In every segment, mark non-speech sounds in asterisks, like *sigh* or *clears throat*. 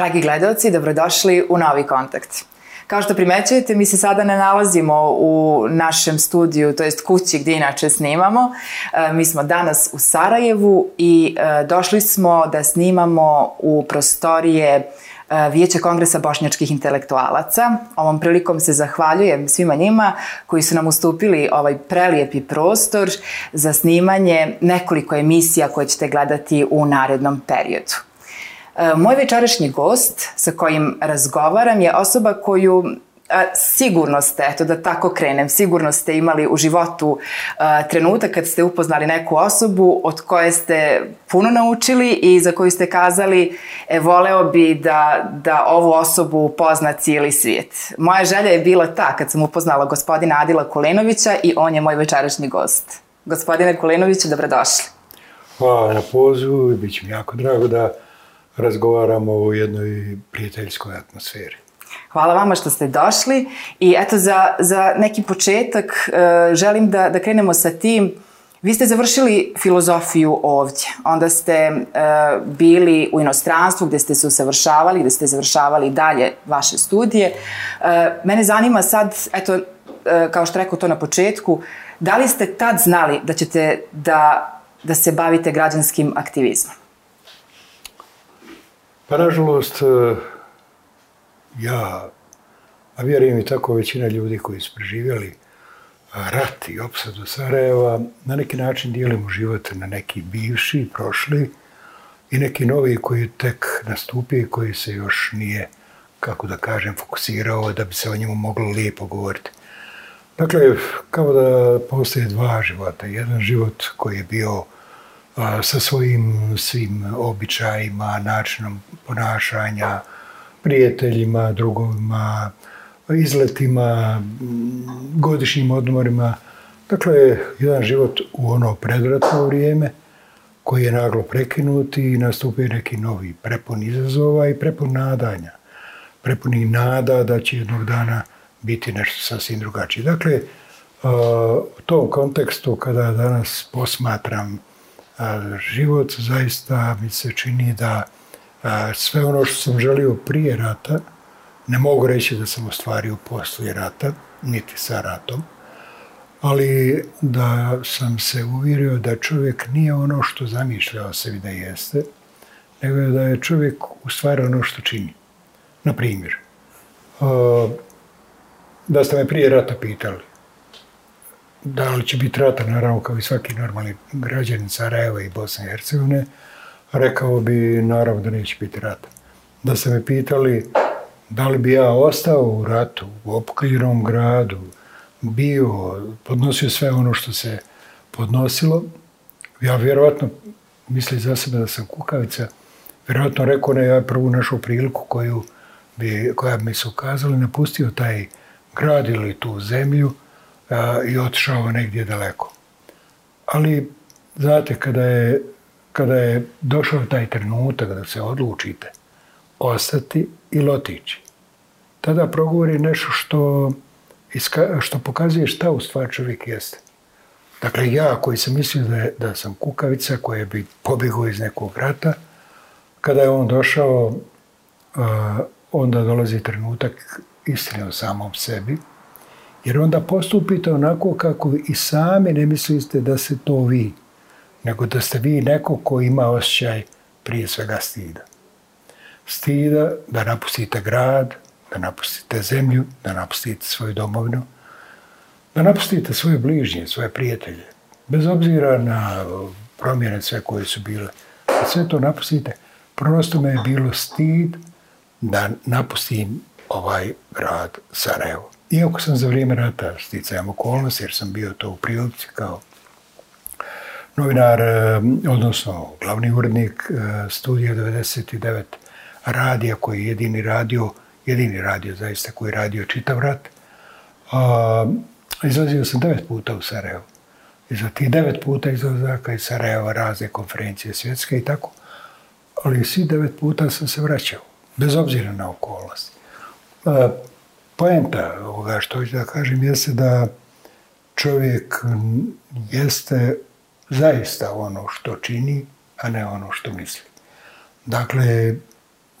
Dragi gledalci, dobrodošli u Novi kontakt. Kao što primećujete, mi se sada ne nalazimo u našem studiju, to jest kući gdje inače snimamo. E, mi smo danas u Sarajevu i e, došli smo da snimamo u prostorije e, Vijeća Kongresa bošnjačkih intelektualaca. Ovom prilikom se zahvaljujem svima njima koji su nam ustupili ovaj prelijepi prostor za snimanje nekoliko emisija koje ćete gledati u narednom periodu. E, moj večerašnji gost sa kojim razgovaram je osoba koju a, sigurno ste, eto da tako krenem, sigurno ste imali u životu a, trenutak kad ste upoznali neku osobu od koje ste puno naučili i za koju ste kazali e, voleo bi da, da ovu osobu pozna cijeli svijet. Moja želja je bila ta kad sam upoznala gospodina Adila Kulenovića i on je moj večerašnji gost. Gospodine Kulenoviću, dobrodošli. Hvala na pozivu i bit će mi jako drago da razgovaramo u jednoj prijateljskoj atmosferi. Hvala vama što ste došli i eto za, za neki početak e, želim da, da krenemo sa tim. Vi ste završili filozofiju ovdje, onda ste e, bili u inostranstvu gdje ste se usavršavali, gdje ste završavali dalje vaše studije. E, mene zanima sad, eto, e, kao što rekao to na početku, da li ste tad znali da ćete da, da se bavite građanskim aktivizmom? Pa nažalost, e, ja, a vjerujem i tako većina ljudi koji su preživjeli e, rat i opsadu Sarajeva, na neki način dijelimo život na neki bivši, prošli i neki novi koji tek nastupi i koji se još nije, kako da kažem, fokusirao da bi se o njemu moglo lijepo govoriti. Dakle, kao da postoje dva života. Jedan život koji je bio sa svojim svim običajima, načinom ponašanja, prijateljima, drugovima, izletima, godišnjim odmorima. Dakle, jedan život u ono predratno vrijeme koji je naglo prekinut i nastupio neki novi prepun izazova i prepun nadanja. Prepun i nada da će jednog dana biti nešto sasvim drugačije. Dakle, u tom kontekstu kada danas posmatram život zaista mi se čini da sve ono što sam želio prije rata, ne mogu reći da sam ostvario poslije rata, niti sa ratom, ali da sam se uvjerio da čovjek nije ono što zamišlja o sebi da jeste, nego da je čovjek u stvari ono što čini. Na primjer, da ste me prije rata pitali, da li će biti rata, naravno, kao i svaki normalni građanin Sarajeva i Bosne i Hercegovine, rekao bi, naravno, da neće biti rata. Da ste me pitali da li bi ja ostao u ratu, u opklirom gradu, bio, podnosio sve ono što se podnosilo, ja vjerovatno, misli za sebe da sam kukavica, vjerovatno rekao ne, ja prvu našu priliku koju bi, koja bi mi se ukazala, napustio taj grad ili tu zemlju, i otišao negdje daleko. Ali, znate, kada je, kada je došao taj trenutak da se odlučite ostati ili otići, tada progovori nešto što, iska, što pokazuje šta u stvar čovjek jeste. Dakle, ja koji sam mislio da, je, da sam kukavica koja bi pobjegao iz nekog rata, kada je on došao, onda dolazi trenutak istine o samom sebi, Jer onda postupite onako kako i sami ne mislite da se to vi, nego da ste vi neko ko ima osjećaj prije svega stida. Stida da napustite grad, da napustite zemlju, da napustite svoju domovinu, da napustite svoje bližnje, svoje prijatelje. Bez obzira na promjene sve koje su bile, da sve to napustite, prosto me je bilo stid da napustim ovaj grad Sarajevo. Iako sam za vrijeme rata sticajem okolnosti, jer sam bio to u prilici kao novinar, eh, odnosno glavni urednik eh, studija 99 radija, koji je jedini radio, jedini radio zaista koji je radio čitav rat, a, izlazio sam devet puta u Sarajevo. I za tih devet puta izlazaka iz Sarajeva razne konferencije svjetske i tako, ali svi devet puta sam se vraćao, bez obzira na okolnosti. Poenta ovoga što hoću da kažem jeste da čovjek jeste zaista ono što čini, a ne ono što misli. Dakle,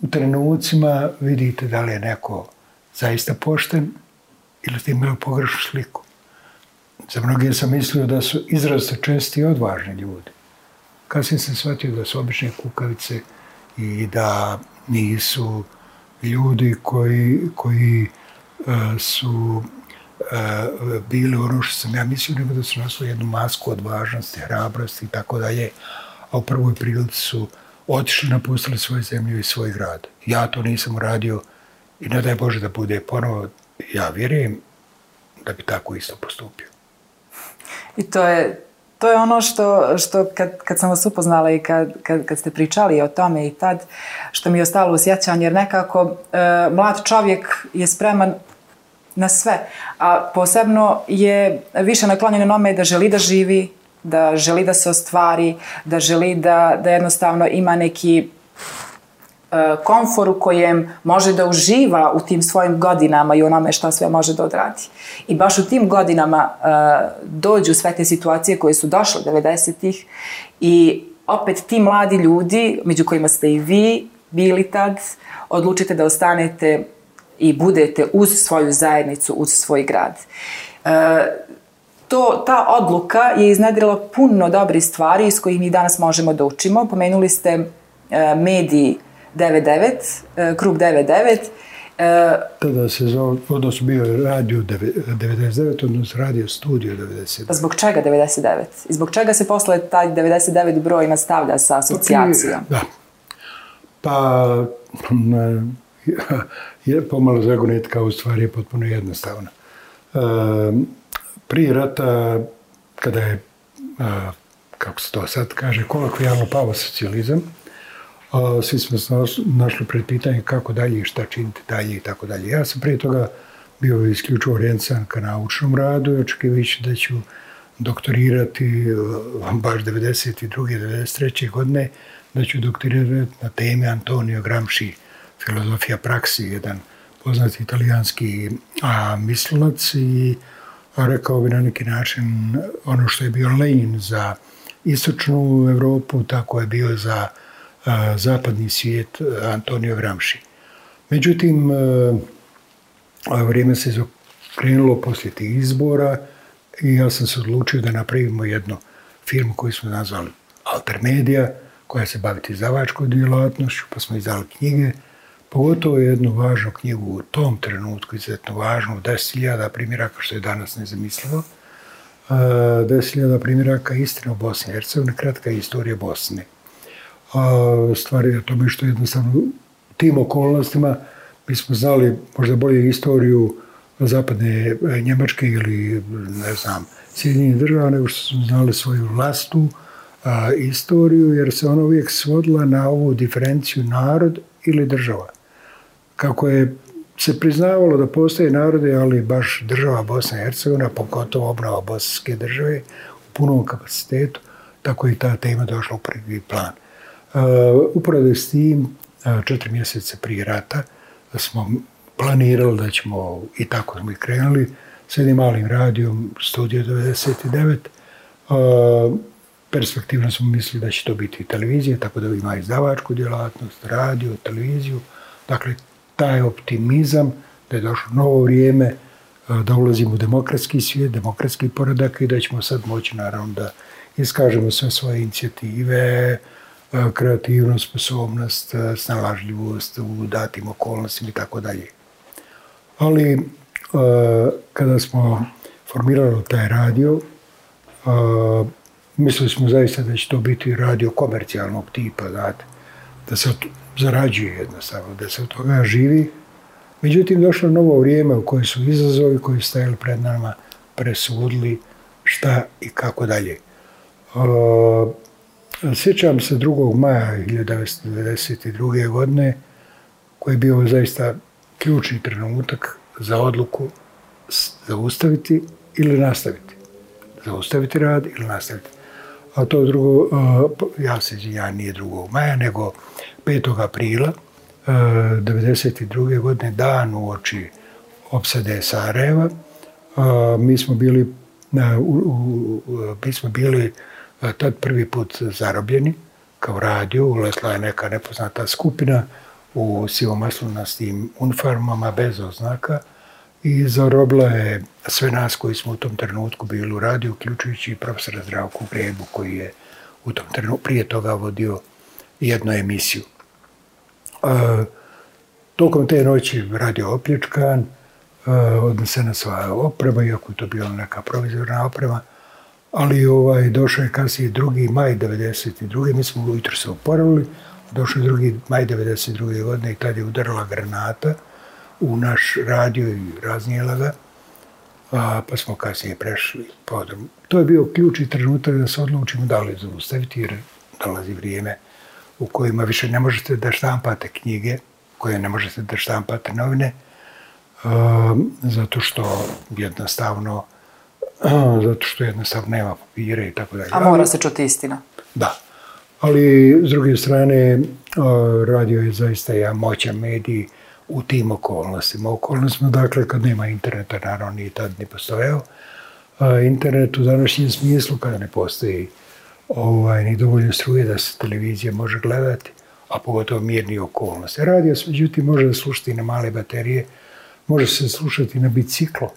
u trenucima vidite da li je neko zaista pošten ili ste imali pogrešnu sliku. Za mnoge sam mislio da su izrazito česti i odvažni ljudi. Kasnije sam shvatio da su obične kukavice i da nisu ljudi koji, koji su eh, bili ono što sam ja mislio, nego da su nosili jednu masku odvažnosti, hrabrosti i tako dalje. A u prvoj prilici su otišli, napustili svoju zemlju i svoj grad. Ja to nisam uradio i ne daj Bože da bude ponovo, ja vjerujem da bi tako isto postupio. I to je, to je ono što, što kad, kad sam vas upoznala i kad, kad, kad ste pričali o tome i tad, što mi je ostalo u sjećanju, jer nekako e, mlad čovjek je spreman na sve, a posebno je više naklonjeno nome da želi da živi, da želi da se ostvari, da želi da, da jednostavno ima neki E, komfor u kojem može da uživa u tim svojim godinama i onome što sve može da odradi. I baš u tim godinama e, dođu sve te situacije koje su došle 90-ih i opet ti mladi ljudi, među kojima ste i vi bili tad, odlučite da ostanete i budete uz svoju zajednicu, uz svoj grad. Uh, to, ta odluka je iznedrila puno dobrih stvari iz kojih mi danas možemo da učimo. Pomenuli ste uh, mediji 99, e, krug 99. E, Tada se zove, odnosno bio radio 99, odnosno radio studio 99. Pa zbog čega 99? I zbog čega se posle taj 99 broj nastavlja sa asocijacijom? Da. Pa, je pomalo zagonetka u stvari je potpuno jednostavna. E, ehm, prije rata, kada je, kako se to sad kaže, kolokvijalno pao socijalizam, a, svi smo se našli pred pitanje kako dalje i šta činiti dalje i tako dalje. Ja sam prije toga bio isključivo orijencan ka naučnom radu i očekivajući da ću doktorirati e, baš 92. 93. godine, da ću doktorirati na temi Antonio Gramsci, filozofija praksi, jedan poznati italijanski a, mislilac i rekao bi na neki način ono što je bio Lenin za istočnu Evropu, tako je bio za zapadni svijet Antonio Gramsci. Međutim, vrijeme se krenulo poslije tih izbora i ja sam se odlučio da napravimo jednu firmu koju smo nazvali Altermedia, koja se baviti izdavačkom djelatnošću, pa smo izdali knjige, pogotovo jednu važnu knjigu u tom trenutku, izuzetno važnu, 10.000 primjeraka, što je danas nezamislivo, e, 10.000 primjeraka istina u Bosni i Hercegovini, kratka istorija Bosne a stvari je tome što jednostavno u tim okolnostima mi smo znali možda bolje istoriju zapadne e, Njemačke ili ne znam, Sjedinjenih država nego što smo znali svoju vlastu a, istoriju jer se ona uvijek svodila na ovu diferenciju narod ili država. Kako je se priznavalo da postoje narode, ali baš država Bosna i Hercegovina, pogotovo obnova bosanske države u punom kapacitetu, tako i ta tema došla u prvi plan. E, uh, upravo s tim, uh, četiri mjeseca prije rata, smo planirali da ćemo, i tako smo i krenuli, s jednim malim radijom, Studio 99, uh, e, perspektivno smo mislili da će to biti televizija, tako da ima izdavačku djelatnost, radio, televiziju. Dakle, taj optimizam da je došlo novo vrijeme, e, da ulazimo u demokratski svijet, demokratski poredak i da ćemo sad moći naravno da iskažemo sve svoje inicijative, e, kreativnost, sposobnost, e, snalažljivost u datim okolnostima i tako dalje. Ali kada smo formirali taj radio, mislili smo zaista da će to biti radio komercijalnog tipa, znate, da se zarađuje jednostavno, da se od toga živi. Međutim, došlo novo vrijeme u kojem su izazovi koji stajali pred nama presudili šta i kako dalje. Sjećam se 2. maja 1992. godine, koji je bio zaista ključni trenutak za odluku zaustaviti ili nastaviti. Zaustaviti rad ili nastaviti. A to drugo, ja se ja nije 2. maja, nego 5. aprila e, 1992. godine, dan u oči opsade Sarajeva, e, mi smo bili, e, mi smo bili tad prvi put zarobljeni kao radio, ulesla je neka nepoznata skupina u sivomaslunastim uniformama bez oznaka i zarobila je sve nas koji smo u tom trenutku bili u radiju, uključujući profesora Zdravku Grebu koji je u tom trenutku prije toga vodio jednu emisiju. E, tokom te noći radio opljačkan, odnesena sva oprema, iako je to bila neka provizorna oprema, ali ovaj, došao je kasnije 2. maj 92. Mi smo ujutro se oporavili, došao je 2. maj 92. godine i tada je udarila granata u naš radio i raznijela ga, a, pa smo kasnije prešli podrom. To je bio ključni trenutak da se odlučimo da li zaustaviti, jer dolazi vrijeme u kojima više ne možete da štampate knjige, koje ne možete da štampate novine, a, zato što jednostavno *clears throat* zato što jednostavno nema papira i tako dalje. A mora se čuti istina. Da. Ali, s druge strane, radio je zaista jedan moćan medij u tim okolnostima. Okolnostima, dakle, kad nema interneta, naravno, nije tad ni postojao. Internet u današnjem smislu, kada ne postoji ovaj, ni dovoljno struje da se televizija može gledati, a pogotovo mirni okolnosti. Radio se, međutim, može da slušati na male baterije, može se slušati na biciklo,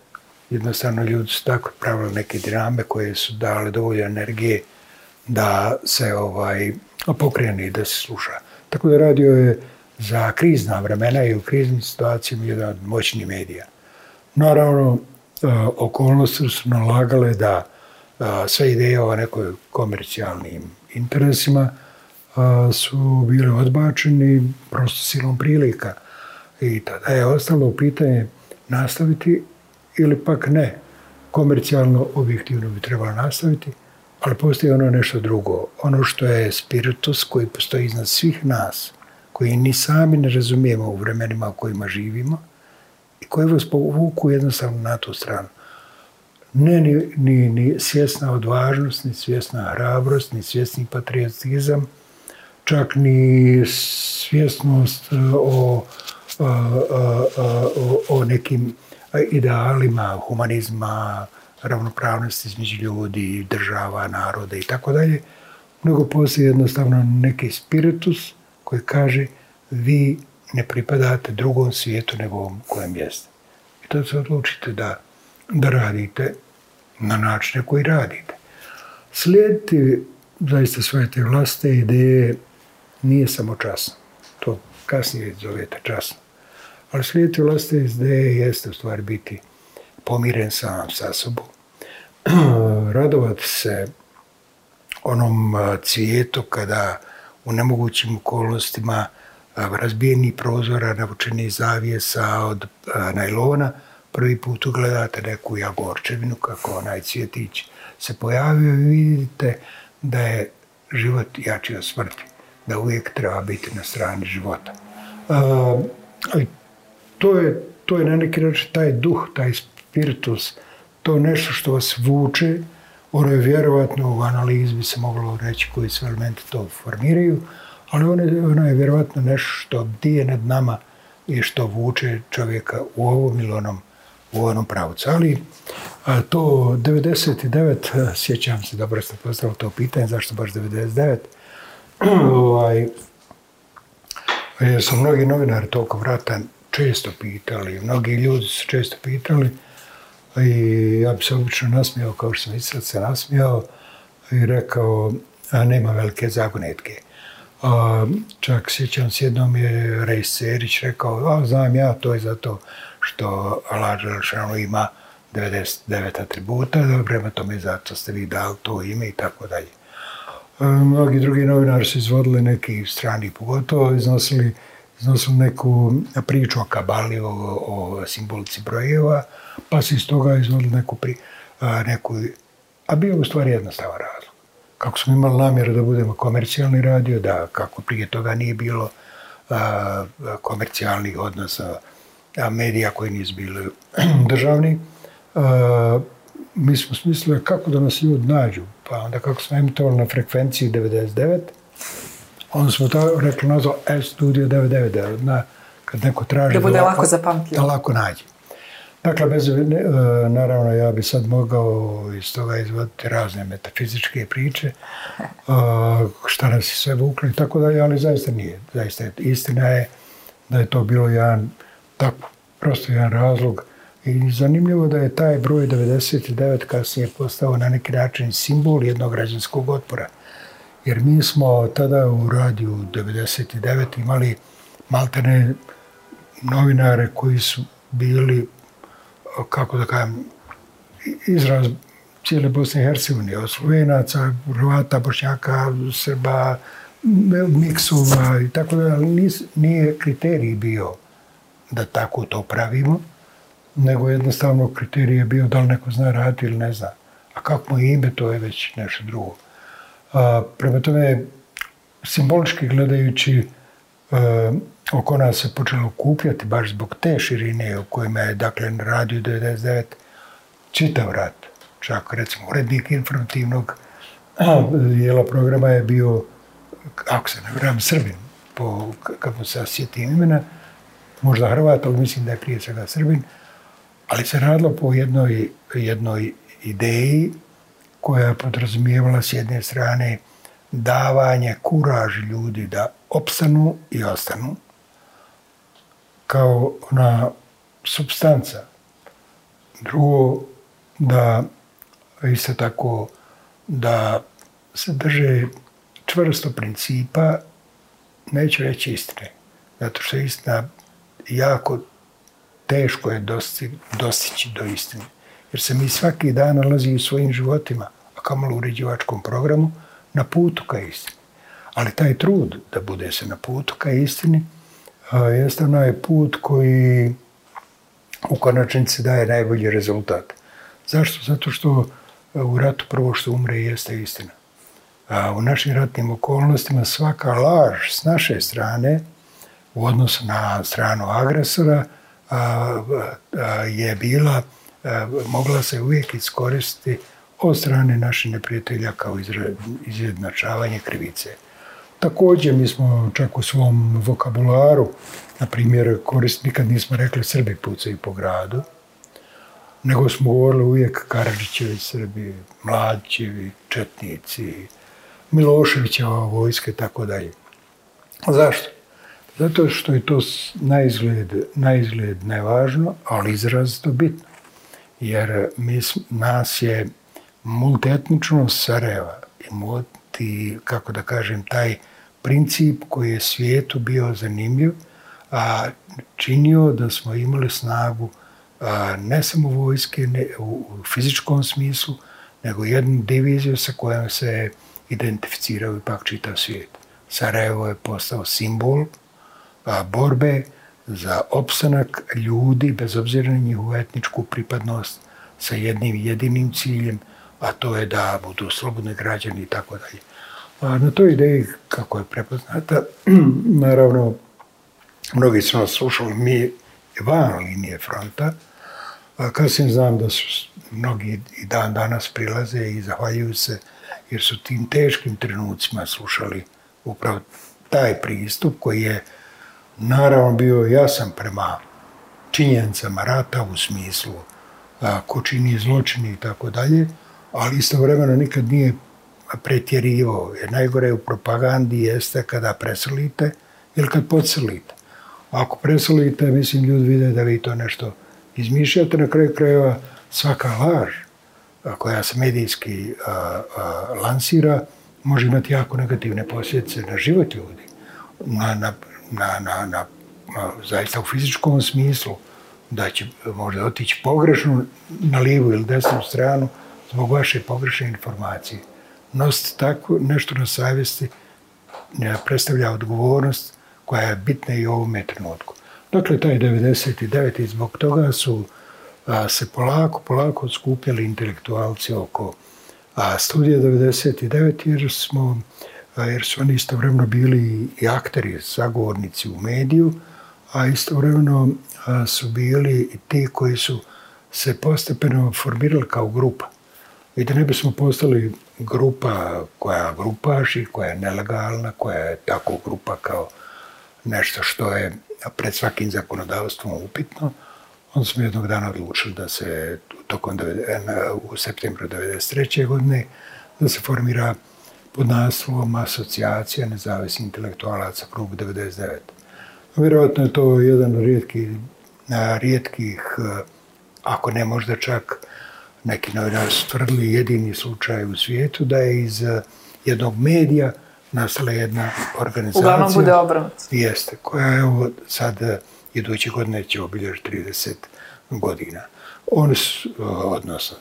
jednostavno ljudi su tako pravili neke drame koje su dale dovoljno energije da se ovaj pokrene i da se sluša. Tako da radio je za krizna vremena i u kriznim situacijama jedan od moćnih medija. Naravno, e, okolnosti su nalagale da e, sve ideje o nekoj komercijalnim interesima a, su bile odbačeni prosto silom prilika. I tada je ostalo pitanje nastaviti ili pak ne, komercijalno, objektivno bi trebalo nastaviti, ali postoji ono nešto drugo. Ono što je spiritus koji postoji iznad svih nas, koji ni sami ne razumijemo u vremenima u kojima živimo i koji vas povuku jednostavno na tu stranu. Ne ni, ni, ni svjesna odvažnost, ni svjesna hrabrost, ni svjesni patriotizam, čak ni svjesnost e, o, o, o, o, nekim idealima humanizma, ravnopravnosti između ljudi, država, naroda i tako dalje, nego postoji jednostavno neki spiritus koji kaže vi ne pripadate drugom svijetu nego ovom kojem jeste. I to se odlučite da, da radite na načine koji radite. Slijediti zaista svoje te vlaste ideje nije samo časno. To kasnije zovete časno. Ali slijediti vlastne ideje jeste u stvari biti pomiren sam sa sobom. *clears throat* Radovati se onom cvijetu kada u nemogućim okolnostima razbijeni prozora, navučeni zavijesa od najlona, prvi put ugledate neku jagorčevinu kako onaj cvjetić se pojavio i vidite da je život jači od smrti, da uvijek treba biti na strani života. E, A, to je, to je na neki način taj duh, taj spiritus, to nešto što vas vuče, ono je vjerovatno u analizi bi se moglo reći koji su elementi to formiraju, ali ono je, ono je vjerovatno nešto što dije nad nama i što vuče čovjeka u ovom ili onom, u onom pravcu. Ali a, to 99, sjećam se, dobro ste postavili to pitanje, zašto baš 99, *clears throat* ovaj, jer su mnogi novinari toliko vrata često pitali, mnogi ljudi su često pitali i ja bi se obično nasmijao kao što sam i sad se nasmijao i rekao, a nema velike zagonetke. A, čak sjećam se jednom je Rej Serić rekao, a znam ja, to je zato što Allah Đelšanu ima 99 atributa, da prema tome zato ste vi dali to ime i tako dalje. E, mnogi drugi novinari su izvodili neki strani, pogotovo iznosili iznosili neku priču o kabali, o, o simbolici brojeva, pa se iz toga izvodili neku, pri, a, neku... A bio u stvari jednostavan razlog. Kako smo imali namjeru da budemo komercijalni radio, da kako prije toga nije bilo a, komercijalnih odnosa medija koji nisu bili *clears throat* državni, a, mi smo smislili kako da nas ljudi nađu. Pa onda kako smo emitovali na frekvenciji 99, onda smo to rekli nazvao S-Studio 99, na, kad neko traži... Da bude da lako zapamtljivo. Da lako nađe. Dakle, bez, e, naravno, ja bi sad mogao iz toga izvoditi razne metafizičke priče, a, šta nas je sve vukli tako dalje, ali zaista nije. Zaista je, istina je da je to bilo jedan, tako, prosto jedan razlog. I zanimljivo da je taj broj 99 kasnije postao na neki način simbol jednog građanskog otpora. Jer mi smo tada u radiju 99 imali maltene novinare koji su bili, kako da kažem, izraz cijele Bosne i Hercegovine, od Slovenaca, Hrvata, Bošnjaka, Srba, miksova i tako da, ali nije kriterij bio da tako to pravimo, nego jednostavno kriterij je bio da li neko zna raditi ili ne zna. A kako mu ime, to je već nešto drugo. A, prema tome, simbolički gledajući, a, oko nas se počelo kupljati baš zbog te širine u kojima je, dakle, radio 99 čitav rat. Čak, recimo, urednik informativnog dijela programa je bio, ako se ne vram, Srbin, po, kako se sjetim imena, možda Hrvat, ali mislim da je prije svega Srbin, ali se radilo po jednoj, jednoj ideji koja podrazumijevala s jedne strane davanje kuraž ljudi da opstanu i ostanu kao ona substanca. Drugo, da isto tako da se drže čvrsto principa, neću reći istine, zato što je istina jako teško je dostići, dostići do istine. Jer se mi svaki dan nalazi u svojim životima, a kamalo u uređivačkom programu, na putu ka istini. Ali taj trud da bude se na putu ka istini, jeste onaj put koji u konačnici daje najbolji rezultat. Zašto? Zato što e, u ratu prvo što umre jeste istina. A u našim ratnim okolnostima svaka laž s naše strane u odnosu na stranu agresora a, a, je bila, a, mogla se uvijek iskoristiti od strane naših neprijatelja kao izjednačavanje krivice. Također mi smo čak u svom vokabularu, na primjer, korist, nikad nismo rekli Srbi pucaju po gradu, nego smo govorili uvijek Karadžićevi Srbi, Mladićevi, Četnici, Miloševićeva vojske i tako dalje. Zašto? Zato što je to na izgled, na izgled nevažno, ali izrazito bitno. Jer eh, mi, nas je multietnično Sarajeva i multi, kako da kažem, taj princip koji je svijetu bio zanimljiv, a činio da smo imali snagu a, ne samo vojske ne, u, u fizičkom smislu, nego jednu diviziju sa kojom se identificirao ipak čitav svijet. Sarajevo je postao simbol borbe za opstanak ljudi, bez obzira na njihovu etničku pripadnost, sa jednim jedinim ciljem, a to je da budu slobodni građani i tako dalje. A na toj ideji, kako je prepoznata, *clears throat* naravno, mnogi su nas slušali, mi van linije fronta, a kasnije znam da su mnogi i dan danas prilaze i zahvaljuju se, jer su tim teškim trenucima slušali upravo taj pristup koji je naravno bio jasan prema činjenicama rata u smislu a, ko čini zločini i tako dalje, ali istovremeno nikad nije pretjerivao. Jer najgore u propagandi jeste kada preselite ili kad podselite. Ako preselite, mislim, ljudi vide da vi to nešto izmišljate. Na kraju krajeva svaka laž koja se medijski a, a, lansira može imati jako negativne posljedice na život ljudi. Na, na, na, na, na, zaista u fizičkom smislu da će možda otići pogrešno na lijevu ili desnu stranu zbog vaše pogrešne informacije nositi tako nešto na savjesti ne predstavlja odgovornost koja je bitna i u ovome trenutku. Dakle, taj 99. i zbog toga su a, se polako, polako skupljali intelektualci oko a, studija 99. jer smo a, jer su oni istovremeno bili i akteri, zagovornici u mediju, a istovremeno su bili i ti koji su se postepeno formirali kao grupa. I da ne bismo postali grupa koja grupaši, koja je nelegalna, koja je tako grupa kao nešto što je pred svakim zakonodavstvom upitno, onda smo jednog dana odlučili da se tokom u septembru 1993. godine da se formira pod naslovom Asocijacija nezavisnih intelektualaca krug 99. Vjerojatno je to jedan od rijetkih, rijetkih, ako ne možda čak neki novinar su tvrdili jedini slučaj u svijetu da je iz jednog medija nastala jedna organizacija. Uglavnom bude obronut. Jeste, koja je ovo sad iduće godine će obilježiti 30 godina. Oni su, odnosno,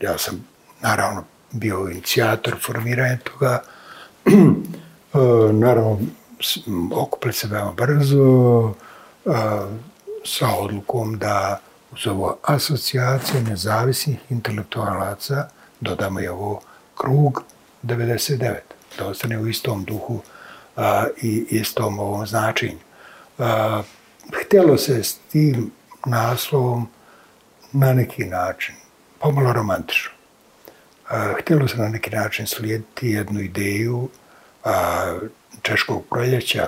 ja sam naravno bio inicijator formiranja toga, *clears throat* e, naravno okupili se veoma brzo e, sa odlukom da uz ovo asocijacije nezavisnih intelektualaca dodamo i ovo krug 99, da ostane u istom duhu a, i istom ovom značenju. A, htjelo se s tim naslovom na neki način, pomalo romantično, a, htjelo se na neki način slijediti jednu ideju a, Češkog proljeća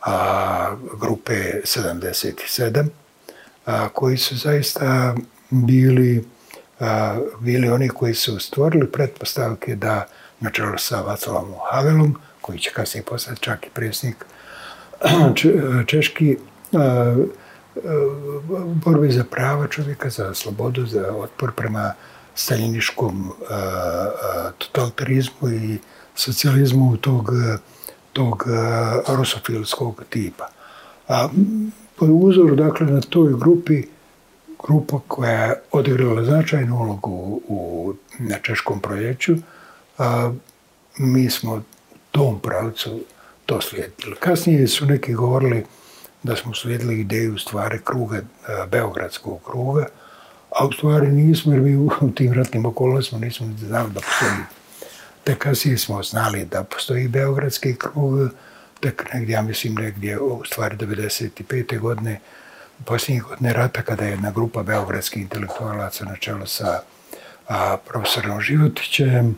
a, grupe 77, a, koji su zaista bili, a, bili oni koji su stvorili pretpostavke da na čelu sa Vaclavom Havelom, koji će kasnije postati čak i presnik *clears throat* češki, a, borbe za prava čovjeka, za slobodu, za otpor prema staljiniškom eh, eh, totalitarizmu i socijalizmu tog, tog eh, rusofilskog tipa. A, po uzoru, dakle, na toj grupi, grupa koja je odigrala značajnu ulogu u, na Češkom proljeću, a, mi smo tom pravcu to slijedili. Kasnije su neki govorili da smo slijedili ideju stvari kruga, a, Beogradskog kruga, a u stvari nismo, jer mi u *laughs* tim ratnim okolnostima nismo znali da postoji. Tek kasnije smo znali da postoji Beogradski krug, tek negdje, ja mislim negdje, u stvari 95. godine, posljednjih godine rata, kada je jedna grupa beogradskih intelektualaca na čelu sa a, profesorom Životićem,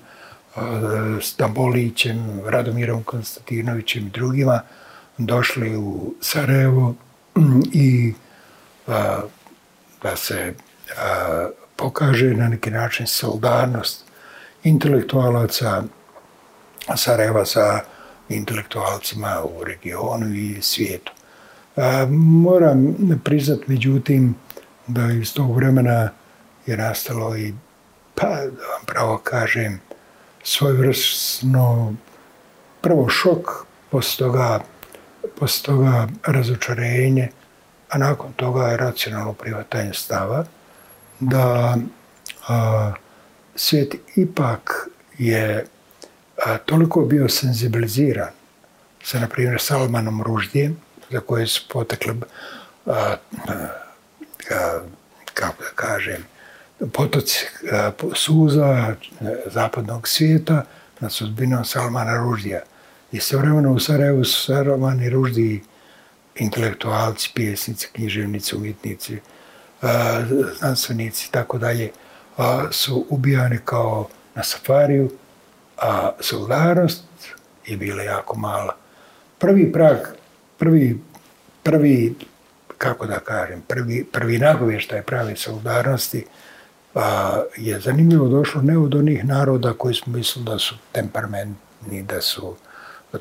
a, Stambolićem, Radomirom Konstantinovićem i drugima, došli u Sarajevo *clears throat* i a, da se a, pokaže na neki način solidarnost intelektualaca Sarajeva sa intelektualcima u regionu i svijetu. A, moram priznat, međutim, da iz tog vremena je nastalo i, pa da vam pravo kažem, svojvrstno prvo šok, posle toga, posle toga razočarenje, a nakon toga je racionalno privatanje stava, da a, svijet ipak je a, toliko bio senzibiliziran sa, na primjer, Salmanom Ruždijem, za koje su potekle, a, a, a, kako da kažem, potoci a, suza zapadnog svijeta na sudbinom Salmana Ruždija. I sve vremeno u Sarajevu su Salman i Ruždi intelektualci, pjesnici, književnici, umjetnici, Eh, znanstvenici i tako dalje, su ubijani kao na safariju, a solidarnost je bila jako mala. Prvi prag, prvi, prvi kako da kažem, prvi, prvi nagovještaj prave solidarnosti a, je zanimljivo došlo ne od onih naroda koji smo mislili da su temperamentni, da su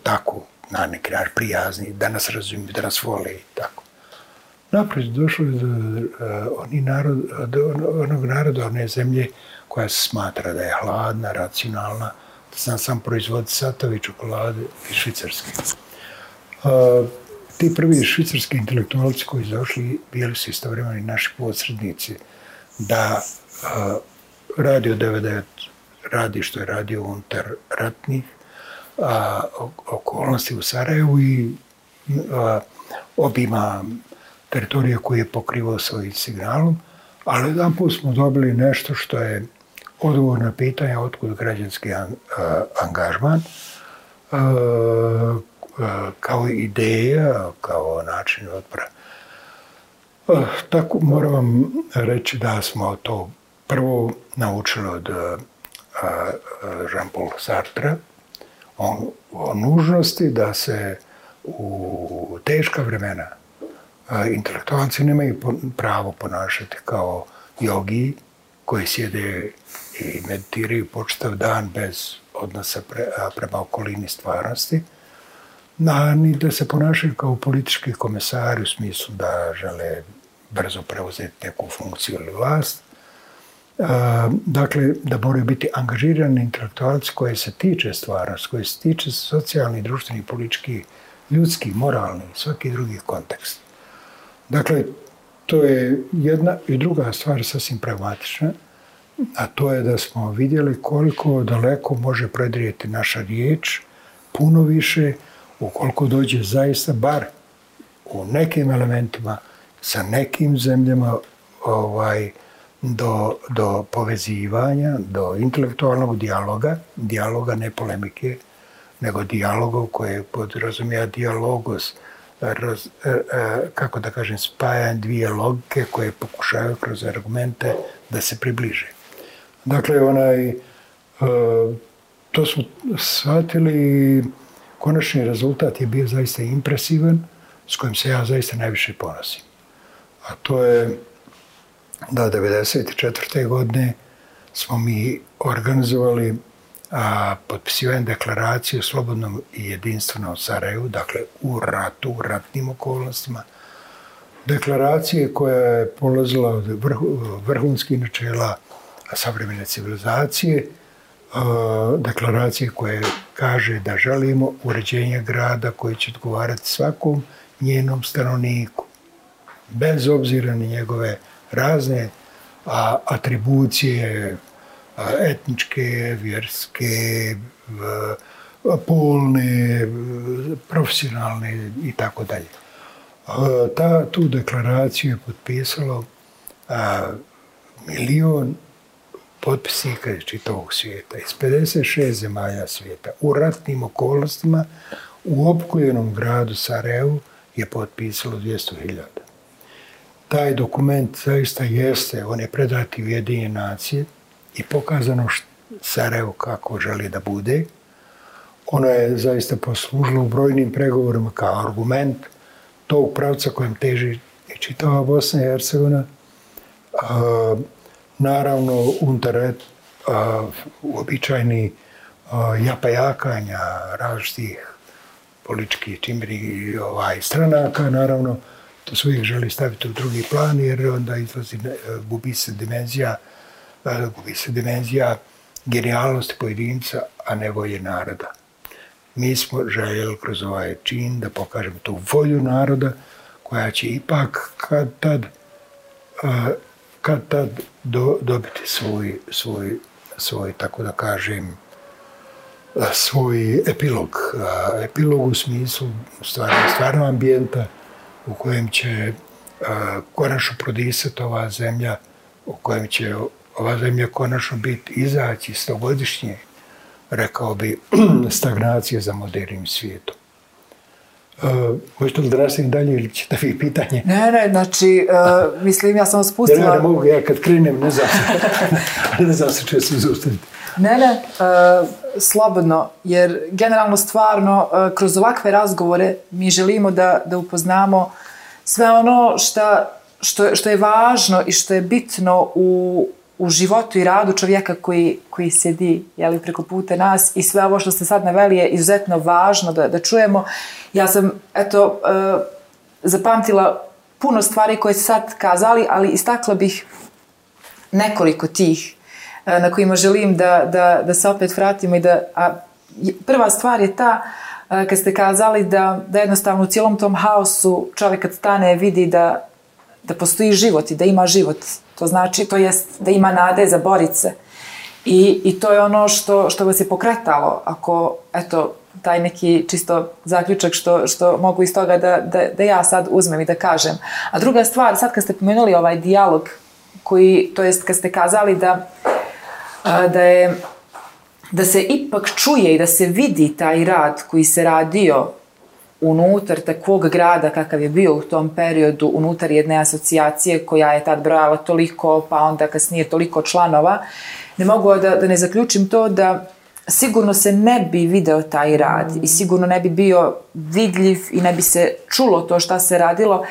tako na neki način prijazni, da nas razumiju, da nas vole i tako. Naprijed došlo je do, oni narod, do onog naroda, one zemlje koja se smatra da je hladna, racionalna, da sam sam proizvod satovi, čokolade i švicarske. Uh, ti prvi švicarski intelektualci koji su došli bili su istovremeni naši posrednici da uh, radio 99 radi što je radio unutar ratnih a, okolnosti u Sarajevu i a, obima teritorije koje je pokrivao svojim signalom, ali jedan put smo dobili nešto što je odgovor na pitanje otkud građanski an, a, angažman, a, a, kao ideja, kao način otpora. Tako moram vam reći da smo to prvo naučili od Jean-Paul Sartre o, o nužnosti da se u teška vremena intelektualci nemaju pravo ponašati kao jogi koji sjede i meditiraju počitav dan bez odnosa pre, prema okolini stvarnosti, na, ni da se ponašaju kao politički komesari u smislu da žele brzo preuzeti neku funkciju ili vlast. A, dakle, da moraju biti angažirani intelektualci koje se tiče stvarnost, koje se tiče socijalni, društveni, politički, ljudski, moralni, svaki drugi kontekst. Dakle, to je jedna i druga stvar sasvim pragmatična, a to je da smo vidjeli koliko daleko može predrijeti naša riječ, puno više, ukoliko dođe zaista bar u nekim elementima sa nekim zemljama ovaj, do, do povezivanja, do intelektualnog dijaloga, dijaloga ne polemike, nego dijaloga koje podrazumija dialogos, raz, e, e, kako da kažem, spajan dvije logike koje pokušaju kroz argumente da se približe. Dakle, onaj, e, to smo shvatili, konačni rezultat je bio zaista impresivan, s kojim se ja zaista najviše ponosim. A to je da 1994. godine smo mi organizovali a, potpisivanjem deklaracije o slobodnom i jedinstvenom Sarajevu, dakle u ratu, u ratnim okolnostima. Deklaracije koja je polazila od vrh, vrhunskih načela savremene civilizacije, a, deklaracije koje kaže da želimo uređenje grada koji će odgovarati svakom njenom stanovniku, bez obzira na njegove razne a, atribucije etničke, vjerske, polne, profesionalne i tako dalje. Ta, tu deklaraciju je potpisalo a, milion potpisnika iz čitavog svijeta, iz 56 zemalja svijeta, u ratnim okolnostima, u opkojenom gradu Sarajevu je potpisalo 200.000 taj dokument zaista jeste, on je predati Ujedinje nacije i pokazano Sarajevo kako želi da bude. Ono je zaista poslužilo u brojnim pregovorima kao argument tog pravca kojem teži i čitava Bosna i Hercegovina. Naravno, unutar uobičajni japajakanja različitih političkih čimbri ovaj, stranaka, naravno, to se uvijek želi staviti u drugi plan, jer onda izlazi, e, gubi se dimenzija, gubi se dimenzija genijalnosti pojedinca, a ne volje naroda. Mi smo željeli kroz ovaj čin da pokažemo tu volju naroda, koja će ipak kad tad, kad tad do, dobiti svoj, svoj, svoj, tako da kažem, svoj epilog. Epilog u smislu stvarno, stvarno ambijenta, u kojem će konačno prodisati ova zemlja, u kojem će ova zemlja konačno biti izaći stogodišnje, rekao bi, *clears throat* stagnacije za modernim svijetom. Uh, možete li da nastavim dalje ili ćete vi pitanje? Ne, ne, znači, uh, *laughs* mislim, ja sam spustila... Ne, ne, ne mogu, ja kad krenem, ne znam se, *laughs* ne znam se često zaustaviti. Ne, ne, uh, slobodno, jer generalno stvarno uh, kroz ovakve razgovore mi želimo da, da upoznamo sve ono šta, što, što je važno i što je bitno u, u životu i radu čovjeka koji, koji sedi jeli, preko pute nas i sve ovo što ste sad naveli je izuzetno važno da, da čujemo. Ja sam, eto, e, zapamtila puno stvari koje ste sad kazali, ali istakla bih nekoliko tih E, na kojima želim da, da, da se opet vratimo i da... A, prva stvar je ta e, kad ste kazali da, da jednostavno u cijelom tom haosu čovjek kad stane vidi da, da postoji život i da ima život. To znači, to jest da ima nade za borice. I, I to je ono što, što vas je pokretalo. Ako, eto, taj neki čisto zaključak što, što mogu iz toga da, da, da ja sad uzmem i da kažem. A druga stvar, sad kad ste pomenuli ovaj dijalog koji, to jest kad ste kazali da da je da se ipak čuje i da se vidi taj rad koji se radio unutar takvog grada kakav je bio u tom periodu, unutar jedne asocijacije koja je tad brojala toliko, pa onda kasnije toliko članova, ne mogu da, da ne zaključim to da sigurno se ne bi video taj rad i sigurno ne bi bio vidljiv i ne bi se čulo to šta se radilo,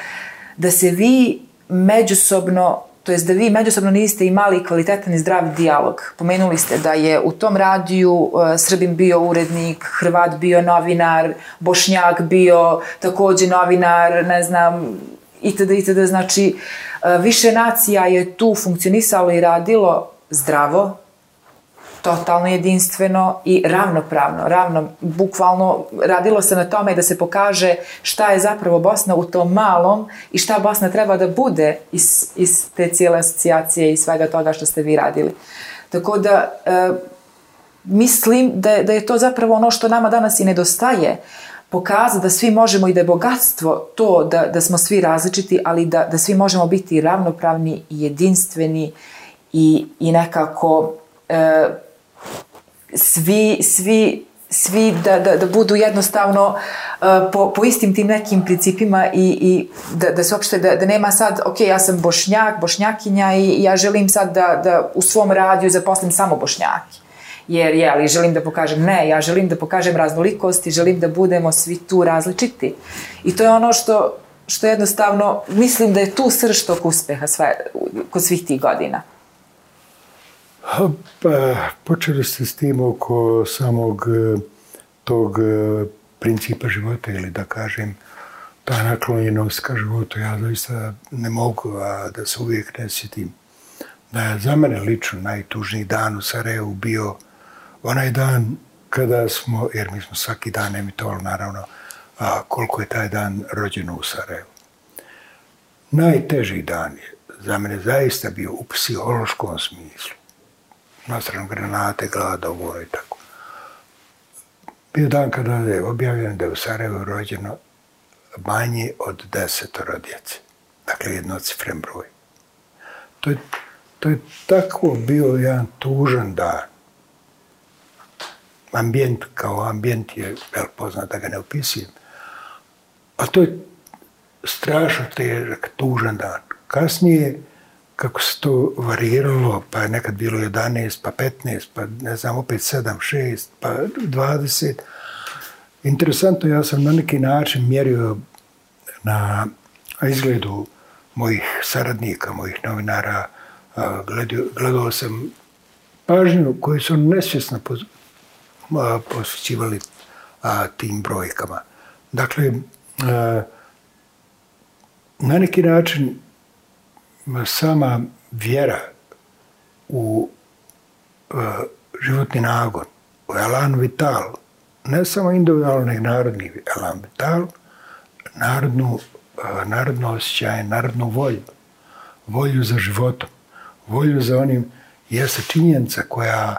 da se vi međusobno to jest da vi međusobno niste imali kvalitetan i zdrav dijalog. Pomenuli ste da je u tom radiju uh, Srbin bio urednik, Hrvat bio novinar, Bošnjak bio takođe novinar, ne znam, itd. itd. Znači, uh, više nacija je tu funkcionisalo i radilo zdravo, totalno jedinstveno i ravnopravno, ravno, bukvalno radilo se na tome da se pokaže šta je zapravo Bosna u tom malom i šta Bosna treba da bude iz, iz te cijele asocijacije i svega toga što ste vi radili. Tako da, e, mislim da da je to zapravo ono što nama danas i nedostaje, pokazati da svi možemo i da je bogatstvo to da, da smo svi različiti, ali da, da svi možemo biti ravnopravni i jedinstveni i, i nekako e, svi, svi, svi da, da, da budu jednostavno uh, po, po istim tim nekim principima i, i da, da se uopšte, da, da nema sad, ok, ja sam bošnjak, bošnjakinja i ja želim sad da, da u svom radiju zaposlim samo bošnjaki. Jer, je, ali želim da pokažem, ne, ja želim da pokažem raznolikost i želim da budemo svi tu različiti. I to je ono što, što jednostavno, mislim da je tu srž tog uspeha sve, kod svih tih godina. Pa, počeli ste s tim oko samog e, tog e, principa života ili da kažem ta naklonjenost ka životu. Ja zaista ne mogu a da se uvijek ne sjetim da je za mene lično najtužniji dan u Sarajevu bio onaj dan kada smo, jer mi smo svaki dan emitovali naravno a koliko je taj dan rođeno u Sarajevu. Najteži dan je za mene zaista bio u psihološkom smislu nasrano granate, glada, ovo i tako. Bio dan kada je objavljeno da je u Sarajevo rođeno manje od desetoro djece. Dakle, jednocifren broj. To je, to je tako bio jedan tužan dan. Ambijent kao ambijent je vel poznat da ga ne opisujem. A to je strašno težak, tužan dan. Kasnije, kako se to variralo, pa je nekad bilo 11, pa 15, pa ne znam, opet 7, 6, pa 20. Interesantno, ja sam na neki način mjerio na izgledu mojih saradnika, mojih novinara, gledao, gledao sam pažnju koju su nesvjesno posvećivali tim brojkama. Dakle, na neki način sama vjera u e, životni nagon, u elan vital, ne samo individualno, nego narodni elan vital, narodnu, e, narodno osjećaje, narodnu volju, volju za životom, volju za onim, jeste činjenica koja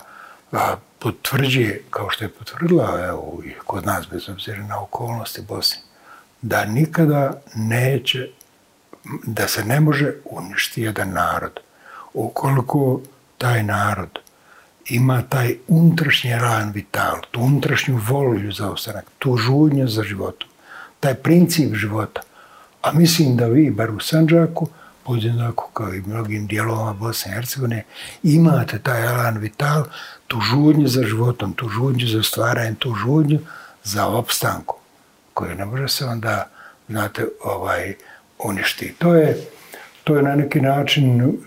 a, potvrđuje, kao što je potvrdila evo, kod nas, bez obzira na okolnosti Bosne, da nikada neće da se ne može uništiti jedan narod. Ukoliko taj narod ima taj unutrašnji ran vital, tu unutrašnju volju za ostanak, tu žudnju za životom, taj princip života, a mislim da vi, bar u Sanđaku, podjednako kao i mnogim dijelovama Bosne i Hercegovine, imate taj elan vital, tu žudnju za životom, tu žudnju za stvaranje, tu žudnju za opstanku, koju ne može se onda, znate, ovaj, uništi. To je, to je na neki način,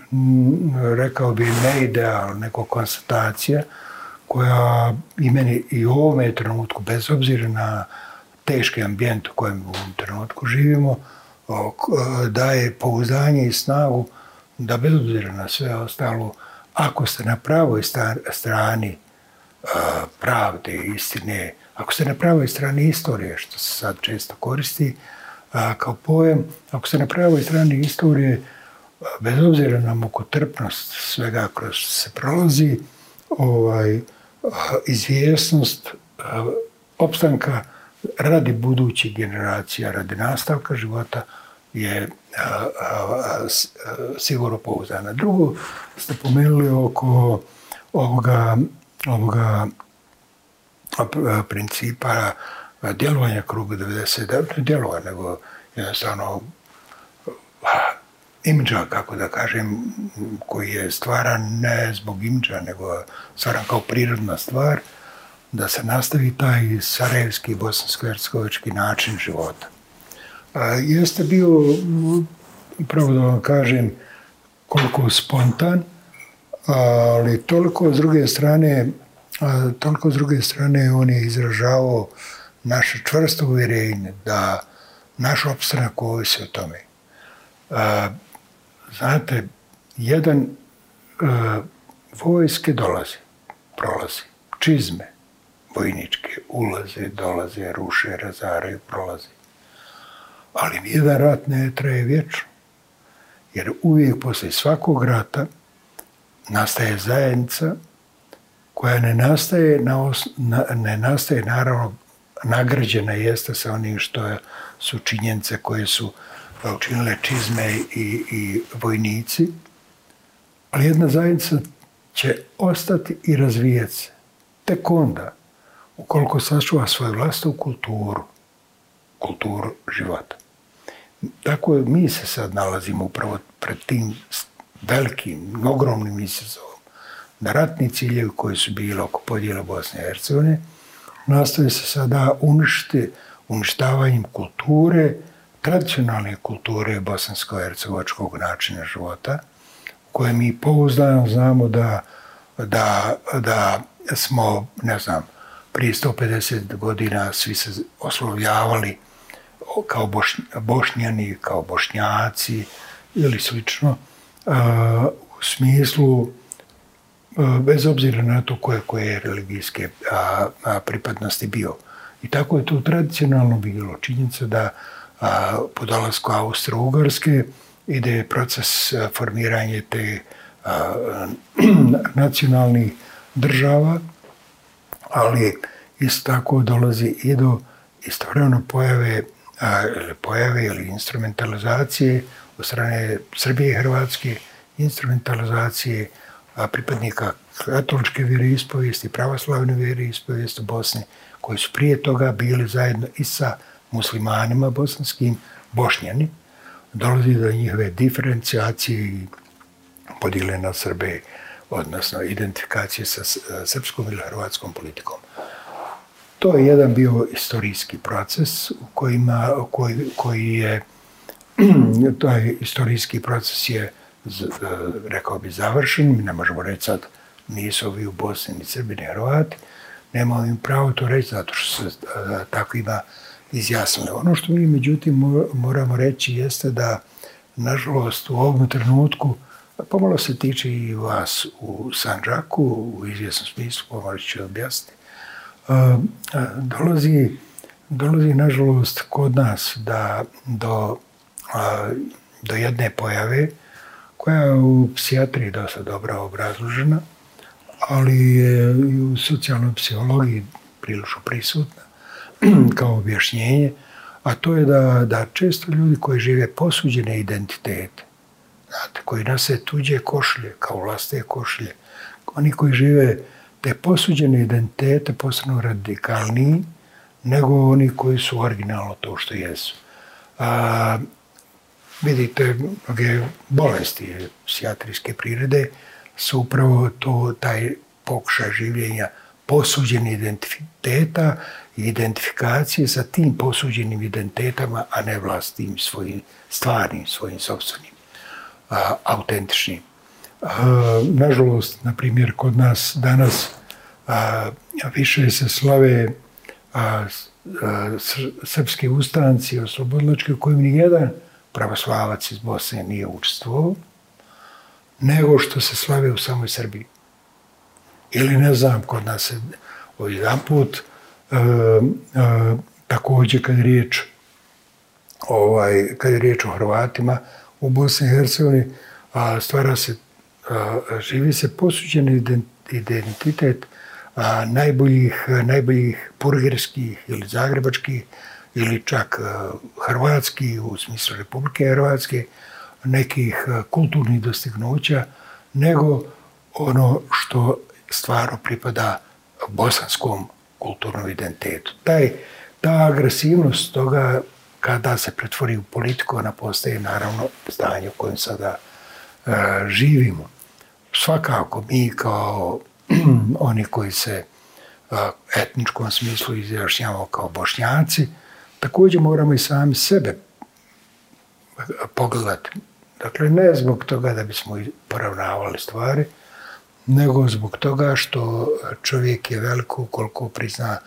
rekao bi, ne ideal, neko konstatacija koja i meni i u ovome trenutku, bez obzira na teški ambijent u kojem u ovom trenutku živimo, e, daje pouzdanje i snagu da bez obzira na sve ostalo, ako ste na pravoj strani e, pravde, istine, ako ste na pravoj strani istorije, što se sad često koristi, a, kao pojem, ako se na pravoj strani istorije, bez obzira na mukotrpnost svega kroz se prolazi, ovaj, izvjesnost opstanka radi budućih generacija, radi nastavka života je a, a, a, sigurno pouzdana. Drugo ste pomenuli oko ovoga, ovoga principa djelovanja kruga 99, ne djelovanja, nego jednostavno eh, imidža, kako da kažem, koji je stvaran ne zbog imidža, nego stvaran kao prirodna stvar, da se nastavi taj sarajevski, bosansko-hercegovički način života. A, jeste bio, pravo da vam kažem, koliko spontan, ali toliko s druge strane, a, toliko s druge strane on je izražavao naše čvrsto uvjerenje da naš opstanak ovisi o tome. A, znate, jedan a, vojske dolazi, prolazi, čizme vojničke ulaze, dolaze, ruše, razaraju, prolazi. Ali nijedan rat ne traje vječno. Jer uvijek posle svakog rata nastaje zajednica koja ne nastaje, na os, na, ne nastaje naravno nagrađena jeste sa onim što je su činjenice koje su e, učinile čizme i, i vojnici, ali jedna zajednica će ostati i razvijati se. Tek onda, ukoliko sačuva svoju vlastnu kulturu, kulturu života. Tako je, mi se sad nalazimo upravo pred tim velikim, ogromnim izazovom. Da ratni ciljevi koji su bili oko podjela Bosne i Hercegovine nastoje se sada uništiti uništavanjem kulture, tradicionalne kulture bosansko-hercegovačkog načina života, koje mi pouzdano znamo da, da, da smo, ne znam, prije 150 godina svi se oslovljavali kao bošnjani, kao bošnjaci ili slično, u smislu, bez obzira na to koje, koje je religijske pripadnosti bio. I tako je to tradicionalno bilo. Činjenica da po dolazku Austro-Ugarske ide proces formiranja te *clears throat* nacionalnih država, ali isto tako dolazi i do istovremeno pojave, a, pojave ili instrumentalizacije od strane Srbije i Hrvatske, instrumentalizacije a, pripadnika katoličke vjere ispovijesti, pravoslavne vjere ispovijesti u Bosni, koji su prije toga bili zajedno i sa muslimanima bosanskim, bošnjani, dolazi do njihove diferencijacije i podijele na Srbe, odnosno identifikacije sa srpskom ili hrvatskom politikom. To je jedan bio istorijski proces u kojima, koji, koji je, *clears throat* taj istorijski proces je, e, rekao bi, završen. Mi ne možemo reći sad, nisu ovi u Bosni, ni Srbi, ni Hrvati. Nema im pravo to reći zato što se e, tako ima. Ono što mi, međutim, moramo reći jeste da, nažalost, u ovom trenutku, pomalo se tiče i vas u Sanđaku, u izvjesnom smislu, pomalo ću objasniti, e, e, dolazi, dolazi nažalost kod nas da do, do jedne pojave koja je u psijatriji dosta dobro obrazložena, ali je i u socijalnoj psihologiji prilično prisutna *clears throat* kao objašnjenje, a to je da, da često ljudi koji žive posuđene identitete, znate, koji nose tuđe košlje, kao vlastne košlje, oni koji žive te posuđene identitete postanu radikalniji nego oni koji su originalno to što jesu. A, vidite, mnoge bolesti psijatrijske prirode su upravo to, taj pokušaj življenja posuđeni identiteta i identifikacije sa tim posuđenim identitetama, a ne vlastnim svojim stvarnim, svojim sobstvenim, a, autentičnim. Nažalost, na primjer, kod nas danas a, više se slave a, a, srpske ustanci oslobodlačke u kojim nijedan pravoslavac iz Bosne nije učestvovao, nego što se slave u samoj Srbiji. Ili ne znam, kod nas se o jedan put e, e, također kad je riječ ovaj, kad je riječ o Hrvatima u Bosni i Hercegovini, a, stvara se živi se posuđen identitet a, najboljih, najboljih purgerskih ili zagrebačkih ili čak e, a, hrvatski u smislu Republike Hrvatske, nekih eh, kulturnih dostignuća, nego ono što stvarno pripada bosanskom kulturnom identitetu. Taj, ta agresivnost toga kada se pretvori u politiku, ona postaje naravno stanje u kojem sada e, živimo svakako mi kao *clears throat* oni koji se u etničkom smislu izrašnjavamo kao bošnjaci, također moramo i sami sebe pogledati Dakle, ne zbog toga da bismo poravnavali stvari, nego zbog toga što čovjek je veliko koliko prizna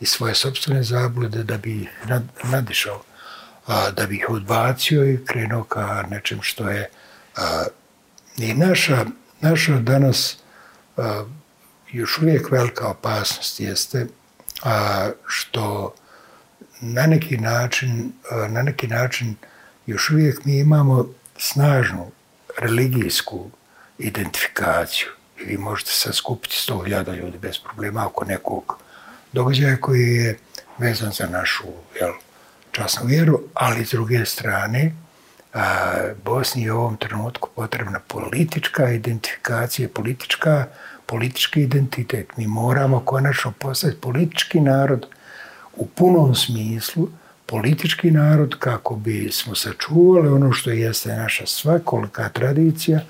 i svoje sobstvene zablude da bi nad, nadišao, a, da bi ih odbacio i krenuo ka nečem što je a, i naša, naša danas a, još uvijek velika opasnost jeste a, što na neki način, a, na neki način još uvijek mi imamo snažnu religijsku identifikaciju i vi možete sad skupiti 100.000 ljudi bez problema oko nekog događaja koji je vezan za našu jel, časnu vjeru, ali s druge strane a, Bosni je u ovom trenutku potrebna politička identifikacija, politička, politički identitet. Mi moramo konačno postati politički narod u punom smislu, politički narod kako bi smo sačuvali ono što jeste naša svakolika tradicija,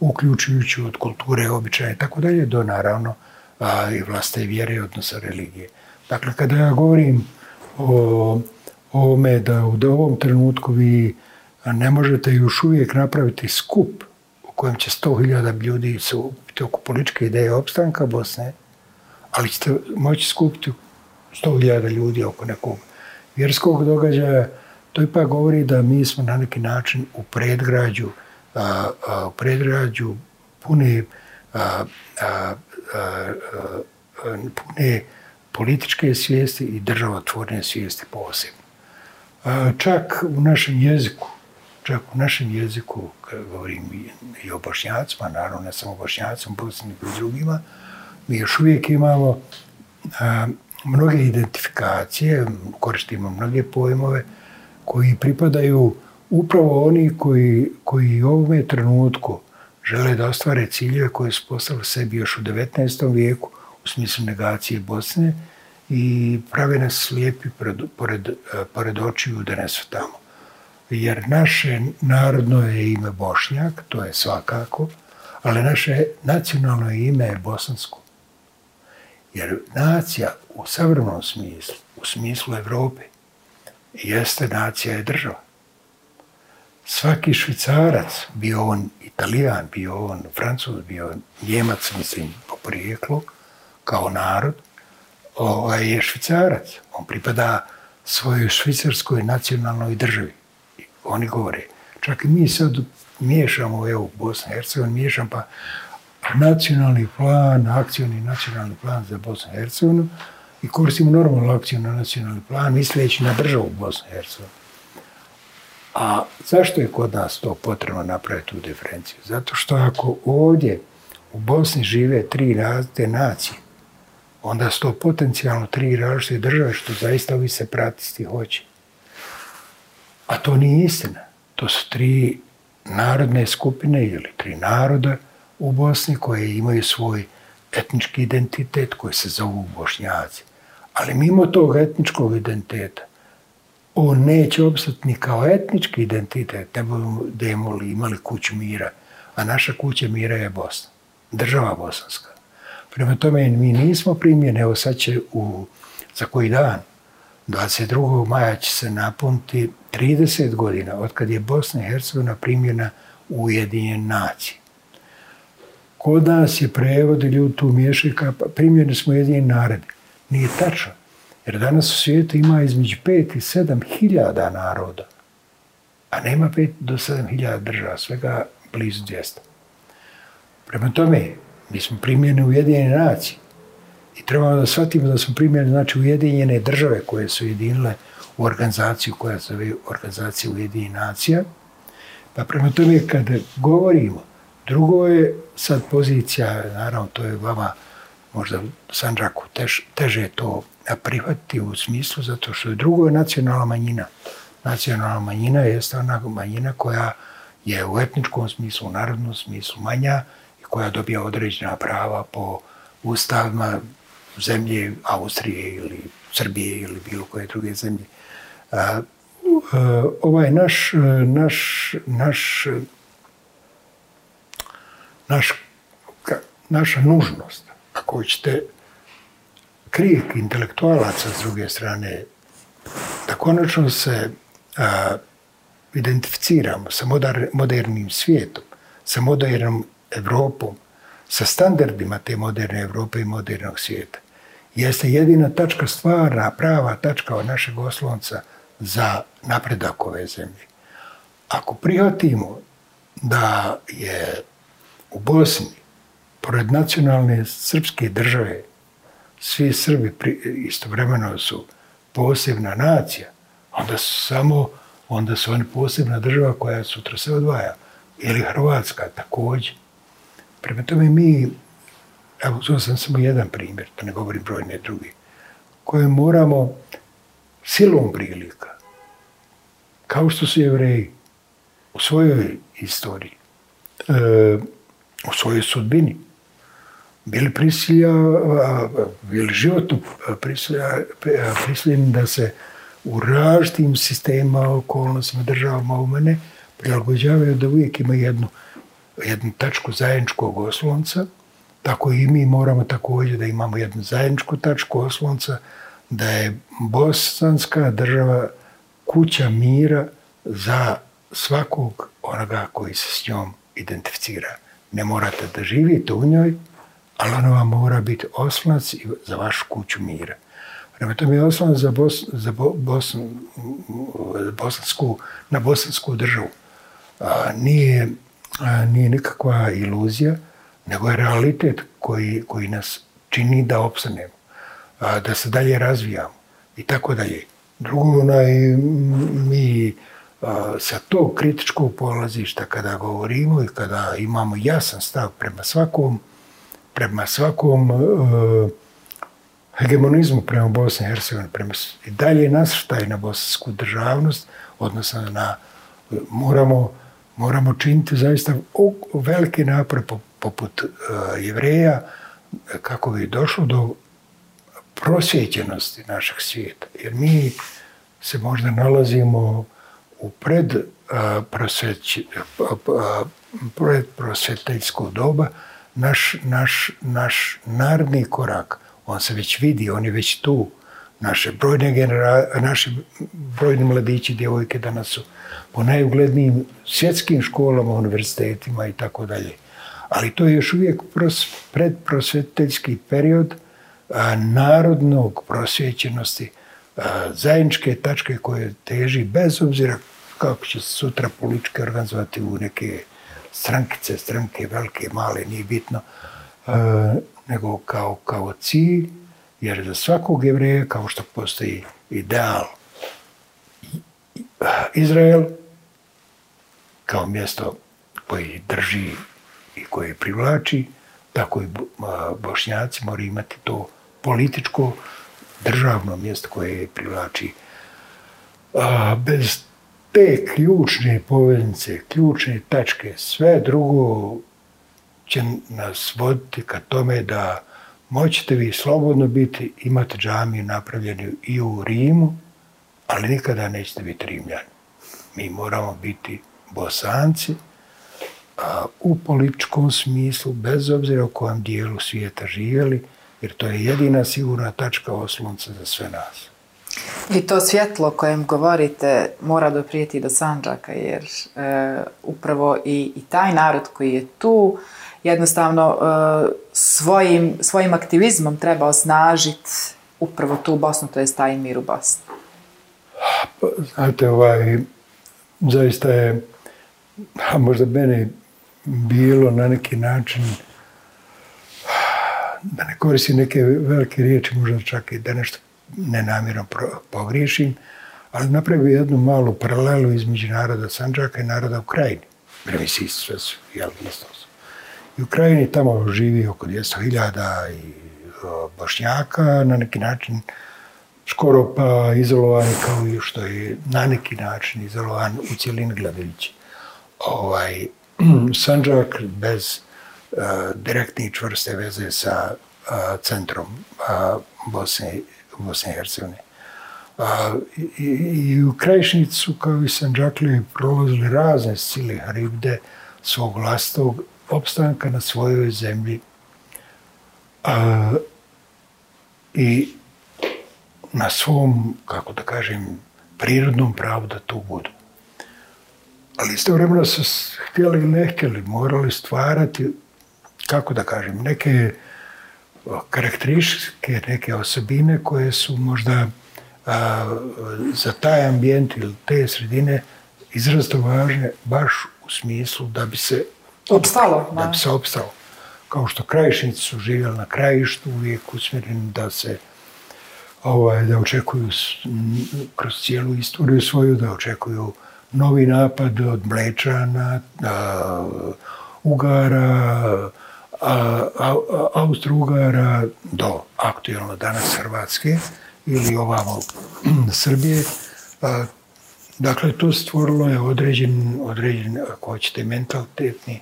uključujući od kulture, običaja i tako dalje, do naravno a, i vlaste i vjere, odnosno religije. Dakle, kada ja govorim o ovome da u ovom trenutku vi ne možete još uvijek napraviti skup u kojem će 100.000 ljudi se upiti oko političke ideje opstanka Bosne, ali ćete moći skupiti 100.000 ljudi oko nekog vjerskog događaja, to ipak govori da mi smo na neki način u predgrađu, a, a, u predgrađu pune, a, a, a, a, pune političke svijesti i državotvorne svijesti posebno. A, čak u našem jeziku, čak u našem jeziku, govorim i o bošnjacima, naravno ne samo bošnjacima, bosni i drugima, mi još uvijek imamo a, mnoge identifikacije, koristimo mnoge pojmove koji pripadaju upravo oni koji, koji u ovome trenutku žele da ostvare ciljeve koje su postavili sebi još u 19. vijeku u smislu negacije Bosne i prave nas slijepi pred, pored, pored očiju da ne su tamo. Jer naše narodno je ime Bošnjak, to je svakako, ali naše nacionalno ime je bosansko. Jer nacija u savremenom smislu, u smislu Evrope, jeste nacija i država. Svaki švicarac, bio on italijan, bio on francuz, bio on njemac, mislim, po prijeklu, kao narod, ovaj je švicarac. On pripada svojoj švicarskoj nacionalnoj državi. Oni govore, čak i mi sad miješamo, evo, Bosna i Hercegovina, miješam pa nacionalni plan, akcijni nacionalni plan za Bosnu i Hercegovinu i koristimo normalno akcioni nacionalni plan, misleći na državu Bosnu i Hercegovinu. A zašto je kod nas to potrebno napraviti tu diferenciju? Zato što ako ovdje u Bosni žive tri različite nacije, onda su to potencijalno tri različite države što zaista ovi se pratisti hoće. A to nije istina. To su tri narodne skupine ili tri naroda u Bosni koje imaju svoj etnički identitet koji se zovu Bošnjaci. Ali mimo tog etničkog identiteta, on neće obstati ni kao etnički identitet, ne budemo li imali kuću mira, a naša kuća mira je Bosna, država bosanska. Prema tome, mi nismo primjeni, evo sad će u, za koji dan, 22. maja će se napuniti 30 godina od kad je Bosna i Hercegovina primjena u Ujedinjen naciji. Kod nas je prevod ljudi tu miješaju kao pa primjeni smo jedini naredi. Nije tačno. Jer danas u svijetu ima između 5 i 7 hiljada naroda. A nema 5 do 7 hiljada država, svega blizu 200. Prema tome, mi smo primjeni Ujedinjene nacije. I trebamo da shvatimo da smo primljeni znači, Ujedinjene države koje su jedinile u organizaciju koja se zove organizacija ujedinjenih nacija. Pa prema tome, kada govorimo, drugo je sad pozicija, naravno, to je vama možda Sandraku tež, teže to prihvatiti u smislu, zato što je drugo je nacionalna manjina. Nacionalna manjina je ona manjina koja je u etničkom smislu, u narodnom smislu manja i koja dobija određena prava po ustavima zemlje Austrije ili Srbije ili bilo koje druge zemlje. A, e, ovaj naš, naš, naš, naš, naša nužnost, ako ćete krijek intelektualaca s druge strane, da konačno se a, identificiramo sa modar, modernim svijetom, sa modernom Evropom, sa standardima te moderne Evrope i modernog svijeta, jeste jedina tačka stvarna, prava tačka od našeg oslonca za napredak ove zemlje. Ako prihvatimo da je u Bosni, pored nacionalne srpske države, svi Srbi istovremeno su posebna nacija, onda su samo onda su oni posebna država koja sutra se odvaja. Ili Hrvatska također. Prema tome mi, evo, uzao sam samo jedan primjer, da ne govorim brojne drugi, koje moramo silom prilika, kao što su jevreji u svojoj istoriji, e, o svojoj sudbini, bili prisilja, bili životno prisiljeni da se u različitim sistema, okolnostima, državama u mene, prilagođavaju da uvijek ima jednu, jednu tačku zajedničkog oslonca, tako i mi moramo također da imamo jednu zajedničku tačku oslonca, da je bosanska država kuća mira za svakog onoga koji se s njom identificira. Ne morate da živite u njoj, ali ona vam mora biti oslonac za vašu kuću mira. Prema tome je osnovan za, Bos, za Bo, Bosn, bosansku, na bosansku državu. A, nije, a, nije nikakva iluzija, nego je realitet koji, koji nas čini da opstanemo, a, da se dalje razvijamo i tako dalje. Drugo, onaj, mi a, sa tog kritičkog polazišta kada govorimo i kada imamo jasan stav prema svakom, prema svakom a, hegemonizmu prema Bosni i Hercegovini, prema i dalje nasrtaj na bosansku državnost, odnosno na e, moramo, moramo činiti zaista velike napore poput uh, jevreja kako bi došlo do prosvjećenosti našeg svijeta. Jer mi se možda nalazimo u pred, uh, pred doba, naš, naš, naš narodni korak on se već vidi, on je već tu. Naše brojne genera naši brojni mladići, djevojke danas su po najuglednijim svjetskim školama, univerzitetima i tako dalje. Ali to je još uvijek pros, predprosveteljski period a, narodnog prosvjećenosti, a, zajedničke tačke koje teži bez obzira kako će se sutra političke organizovati u neke strankice, stranke, velike, male, nije bitno. e, nego kao, kao cilj, jer za svakog jevreja, kao što postoji ideal Izrael, kao mjesto koji drži i koji privlači, tako i bošnjaci moraju imati to političko državno mjesto koje privlači. A, bez te ključne poveznice, ključne tačke, sve drugo će nas voditi ka tome da moćete vi slobodno biti, imate džamiju napravljenu i u Rimu, ali nikada nećete biti Rimljani. Mi moramo biti bosanci a, u političkom smislu, bez obzira u kojem dijelu svijeta živjeli, jer to je jedina sigurna tačka oslonca za sve nas. I to svjetlo kojem govorite mora doprijeti do Sanđaka, jer e, upravo i, i taj narod koji je tu, jednostavno e, svojim, svojim aktivizmom treba osnažiti upravo tu Bosnu, to je taj mir u Bosni. Pa, znate, ovaj, zaista je, a možda meni bilo na neki način, da ne koristim neke velike riječi, možda čak i da nešto nenamjerno pogriješim, ali napravio jednu malu paralelu između naroda Sanđaka i naroda Ukrajine. Prvi si sve su, jel, isto su. I u Krajini tamo živi oko 200.000 i bošnjaka, na neki način skoro pa izolovan kao i što je na neki način izolovan u cijelini gledajući. Ovaj, *clears throat* Sanđak bez uh, direktne i čvrste veze sa uh, centrom uh, Bosne, Bosne i Hercegovine. A, i, I u Krajišnicu, kao i Sanđakli, prolazili razne sile hribde svog vlastog opstanka na svojoj zemlji a, i na svom, kako da kažem, prirodnom pravu da tu budu. Ali istovremeno su htjeli ili ne htjeli, morali stvarati, kako da kažem, neke uh, karakteristike, neke osobine koje su možda a, za taj ambijent ili te sredine izrazito važne baš u smislu da bi se Opstalo, da bi se opstalo. Kao što krajišnici su živjeli na krajištu, uvijek usmjereni da se ovaj, da očekuju kroz cijelu istoriju svoju, da očekuju novi napad od Mlečana, a, Ugara, Austro-Ugara do aktualno danas Hrvatske ili ovamo *clears throat* Srbije. A, dakle, to stvorilo je određen, određen ako hoćete, mentalitetni,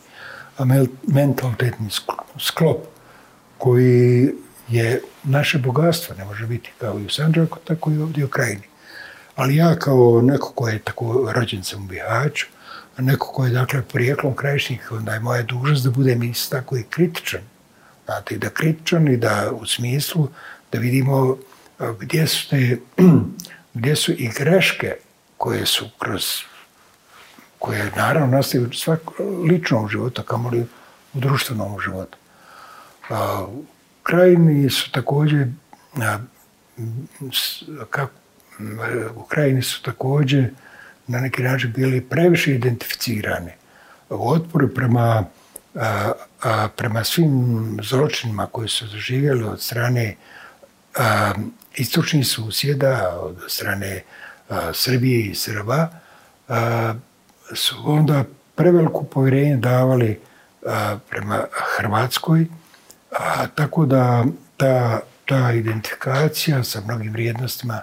mentalitetni sklop koji je naše bogatstvo, ne može biti kao i u Sanđaku, tako i ovdje u krajini. Ali ja kao neko ko je tako rođen sam u Bihaću, neko ko je dakle prijeklom krajišnik, onda je moja dužnost da budem isto tako i kritičan. Znate, da kritičan i da u smislu da vidimo eh, gdje su, te, *clears throat* gdje su i greške koje su kroz koje naravno nastaju svak ličnom životu, kamoli u društvenom životu. A, krajini su također a, kako, u krajini su također na neki način bili previše identificirani. U otporu prema, a, a, prema svim zločinima koji su doživjeli od strane a, istočnih susjeda, od strane a, Srbije i Srba, a, su onda preveliko povjerenje davali a, prema Hrvatskoj, a, tako da ta, ta identifikacija sa mnogim vrijednostima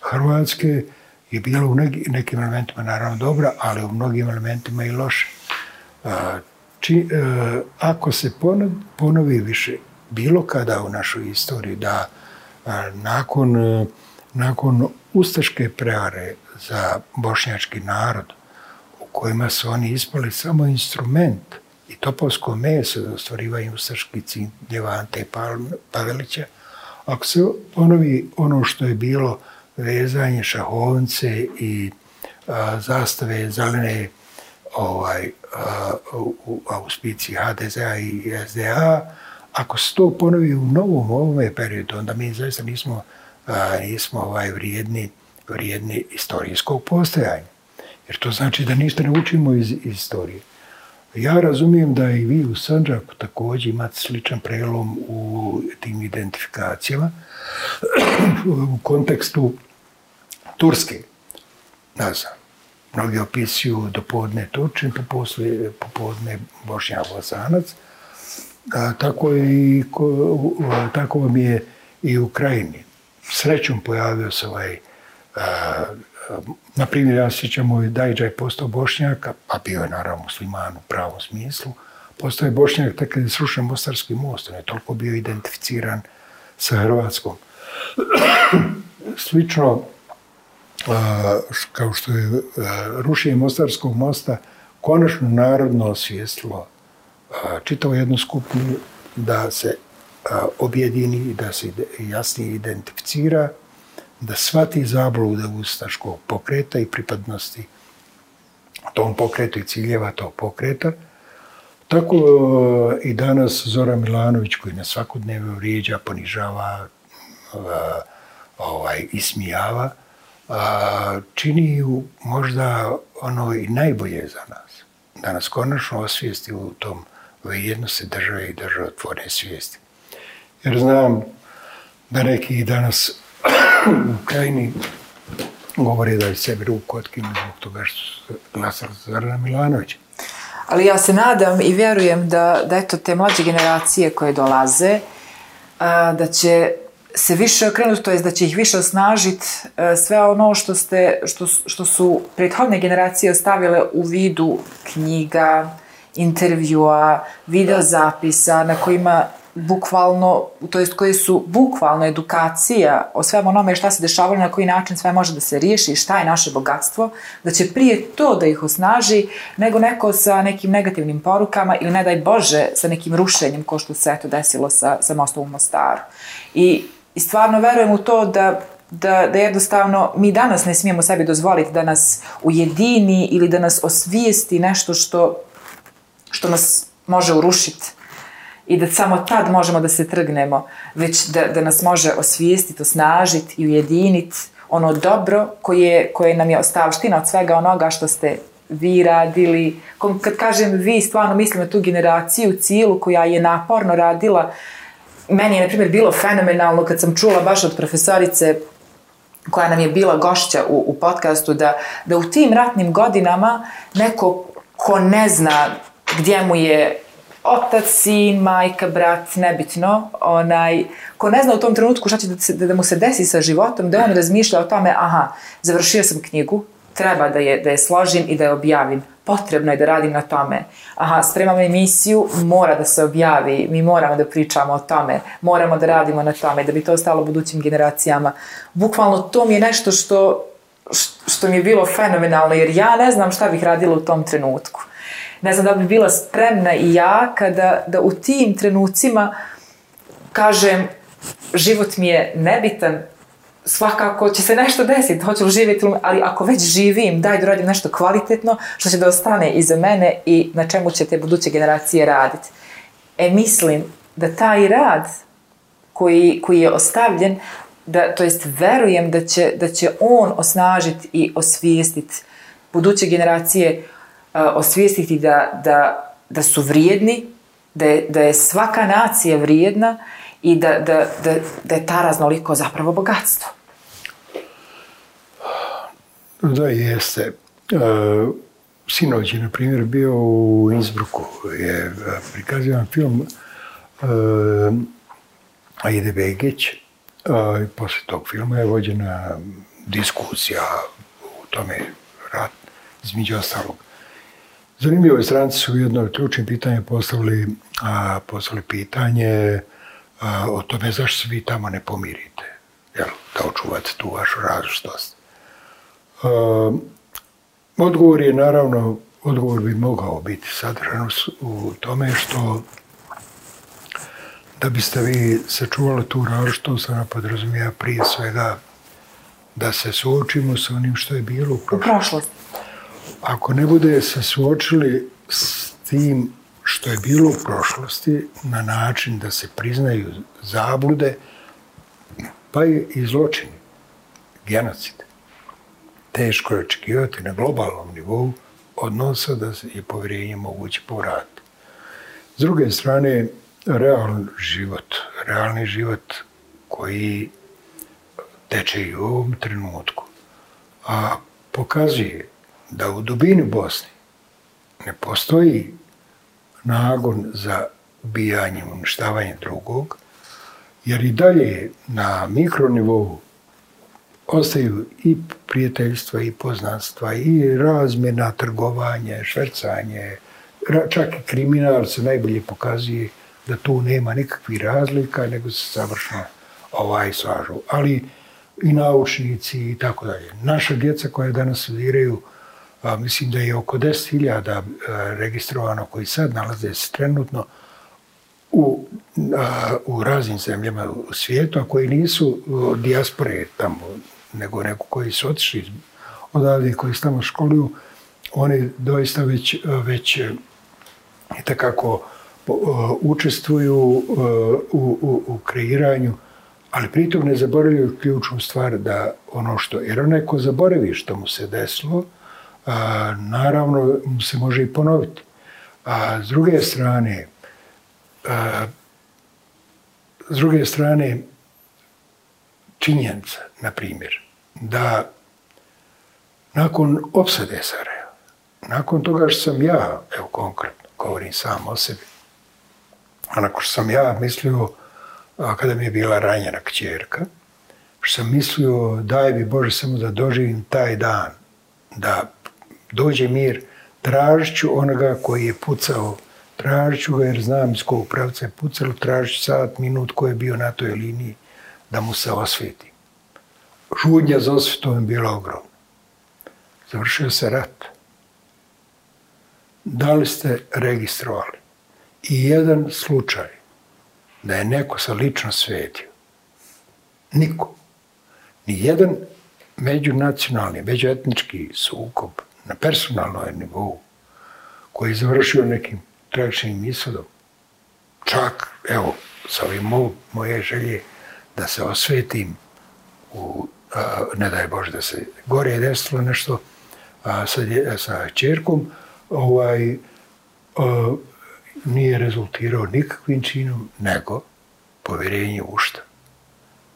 Hrvatske je bilo u neki, nekim elementima naravno dobra, ali u mnogim elementima i loše. Či, e, ako se ponovi, više bilo kada u našoj istoriji da nakon, e, nakon ustaške prevare za bošnjački narod u kojima su oni ispali samo instrument i topovsko meso za ostvarivanje ustaških ciljeva Ante Pavelića, ako se ponovi ono što je bilo vezanje šahovnice i a, zastave zelene ovaj, a, u, u auspiciji HDZ-a i SDA, ako se to ponovi u novom ovome periodu, onda mi zaista nismo, a, nismo ovaj, vrijedni, vrijedni istorijskog postojanja. Jer to znači da ništa ne učimo iz, iz istorije. Ja razumijem da i vi u Sanđaku također imate sličan prelom u tim identifikacijama u kontekstu Turske. Ne znam, mnogi opisuju do podne Turčin, pa poposle, popodne Bošnjak Bosanac. A, tako, je i, ko, u- tako vam je i u Ukrajini. Srećom pojavio se ovaj a, a, na primjer, ja sjećam, moj ovaj Dajđa je postao bošnjak, a bio je naravno musliman u pravom smislu. Postao je bošnjak tek kad je srušen Mostarski most, on je toliko bio identificiran sa Hrvatskom. *clears throat* Slično, a, kao što je e, rušenje Mostarskog mosta konačno narodno osvijestilo a, čitavu jednu skupinu da se a, objedini i da se ide- jasnije identificira, da svati zablude ustaškog pokreta i pripadnosti tom pokretu i ciljeva tog pokreta. Tako e, i danas Zora Milanović koji na svakodnevno vrijeđa, ponižava, e, ovaj, ismijava, a, čini ju možda ono i najbolje za nas. Da nas konačno osvijesti u tom vrijednosti države i državotvorne svijesti. Jer znam da neki danas u krajini govore da je sebi ruku otkinu zbog toga što glasali za Zorana Milanovića. Ali ja se nadam i vjerujem da, da eto te mlađe generacije koje dolaze, a, da će se više okrenuti, to jest da će ih više osnažiti e, sve ono što, ste, što, što su prethodne generacije ostavile u vidu knjiga, intervjua, videozapisa na kojima bukvalno, to jest koje su bukvalno edukacija o svem onome šta se dešavalo, na koji način sve može da se riješi, šta je naše bogatstvo, da će prije to da ih osnaži, nego neko sa nekim negativnim porukama ili ne daj Bože sa nekim rušenjem ko što se eto desilo sa, sa mostom u Mostaru. I, I stvarno verujem u to da da, da jednostavno mi danas ne smijemo sebi dozvoliti da nas ujedini ili da nas osvijesti nešto što, što nas može urušiti i da samo tad možemo da se trgnemo, već da, da nas može osvijestiti, osnažiti i ujediniti ono dobro koje, koje nam je ostavština od svega onoga što ste vi radili. Kad kažem vi, stvarno mislim na tu generaciju cijelu koja je naporno radila. Meni je, na primjer, bilo fenomenalno kad sam čula baš od profesorice koja nam je bila gošća u, u podcastu, da, da u tim ratnim godinama neko ko ne zna gdje mu je otac, sin, majka, brat, nebitno, onaj, ko ne zna u tom trenutku šta će da, se, da mu se desi sa životom, da on razmišlja o tome, aha, završio sam knjigu, treba da je, da je složim i da je objavim. Potrebno je da radim na tome. Aha, spremamo emisiju, mora da se objavi, mi moramo da pričamo o tome, moramo da radimo na tome, da bi to ostalo budućim generacijama. Bukvalno to mi je nešto što, što mi je bilo fenomenalno, jer ja ne znam šta bih radila u tom trenutku ne znam da bi bila spremna i ja kada da u tim trenucima kažem život mi je nebitan, svakako će se nešto desiti, hoću li živjeti, ali ako već živim, daj da radim nešto kvalitetno, što će da ostane iza mene i na čemu će te buduće generacije raditi. E, mislim da taj rad koji, koji je ostavljen, da, to jest verujem da će, da će on osnažiti i osvijestiti buduće generacije e, osvijestiti da, da, da su vrijedni, da je, da je svaka nacija vrijedna i da, da, da, da je ta raznoliko zapravo bogatstvo. Da, jeste. Uh, sinoć je, na primjer, bio u Innsbrucku. Je e, prikazivan film e, uh, Aide Begić. Uh, posle tog filma je vođena diskusija u tome rat, između ostalog. Zanimljivo je stranci su jedno ključno pitanje postavili, a, postavili pitanje a, o tome zašto se vi tamo ne pomirite, jel, da očuvate tu vašu različitost. A, odgovor je naravno, odgovor bi mogao biti sadržan u tome što da biste vi sačuvali tu različitost, ona podrazumija prije svega da se suočimo sa onim što je bilo u prošlosti. U prošlosti ako ne bude se suočili s tim što je bilo u prošlosti na način da se priznaju zablude, pa i zločini, genocid. Teško je očekivati na globalnom nivou odnosa da se je povjerenje moguće povratiti. S druge strane, realni život, realni život koji teče i u ovom trenutku, a pokazuje da u dubini Bosni ne postoji nagon za bijanjem, uništavanjem drugog, jer i dalje na mikronivou ostaju i prijateljstva i poznanstva i razmjena, trgovanje, švercanje, čak i kriminal se najbolje pokazuje da tu nema nikakvih razlika, nego se savršno ovaj slažu. Ali i naučnici i tako dalje. Naša djeca koja danas studiraju a, mislim da je oko 10.000 e, registrovano koji sad nalaze se trenutno u, a, u raznim zemljama u svijetu, a koji nisu dijaspore tamo, nego neko koji su otišli odavde koji su tamo školuju, oni doista već, već e, i takako e, učestvuju u, u, u kreiranju, ali pritom ne zaboravljaju ključnu stvar da ono što, jer onaj ko zaboravi što mu se desilo, a, naravno se može i ponoviti. A s druge strane, a, s druge strane, činjenica, na primjer, da nakon opsade Sarajeva, nakon toga što sam ja, evo konkretno, govorim sam o sebi, a nakon što sam ja mislio, a, kada mi je bila ranjena kćerka, što sam mislio, daj bi Bože samo da doživim taj dan, da dođe mir, tražit ću onoga koji je pucao, tražit ću ga jer znam iz kog pravca je pucalo, tražit ću sat, minut koji je bio na toj liniji da mu se osveti. Žudnja za osvetom je bila ogromna. Završio se rat. Da li ste registrovali i jedan slučaj da je neko sa lično svetio? Niko. Ni jedan međunacionalni, međuetnički sukob na personalnoj nivou koji je završio nekim tragičnim ishodom, čak, evo, sa ovim mo, moje želje da se osvetim u, a, ne daj Bože da se gore je desilo nešto a, sa, sa čerkom, ovaj, a, nije rezultirao nikakvim činom, nego povjerenje u šta?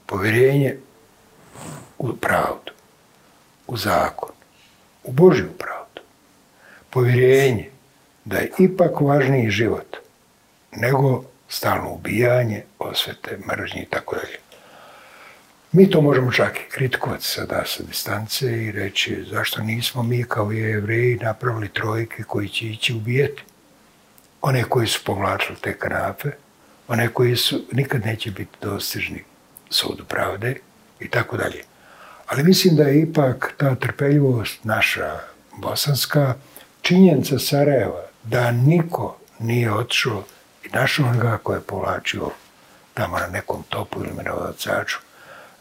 Povjerenje u pravdu, u zakon, u Božju pravdu. Povjerenje da je ipak važniji život nego stalno ubijanje, osvete, mržnje i tako dalje. Mi to možemo čak i kritikovati sada sa distance i reći zašto nismo mi kao jevreji napravili trojke koji će ići ubijeti. One koji su povlačili te kanape, one koji su nikad neće biti dostižni sudu pravde i tako dalje. Ali mislim da je ipak ta trpeljivost naša bosanska činjenica Sarajeva da niko nije otišao i našao onoga ko je povlačio tamo na nekom topu ili mirovacaču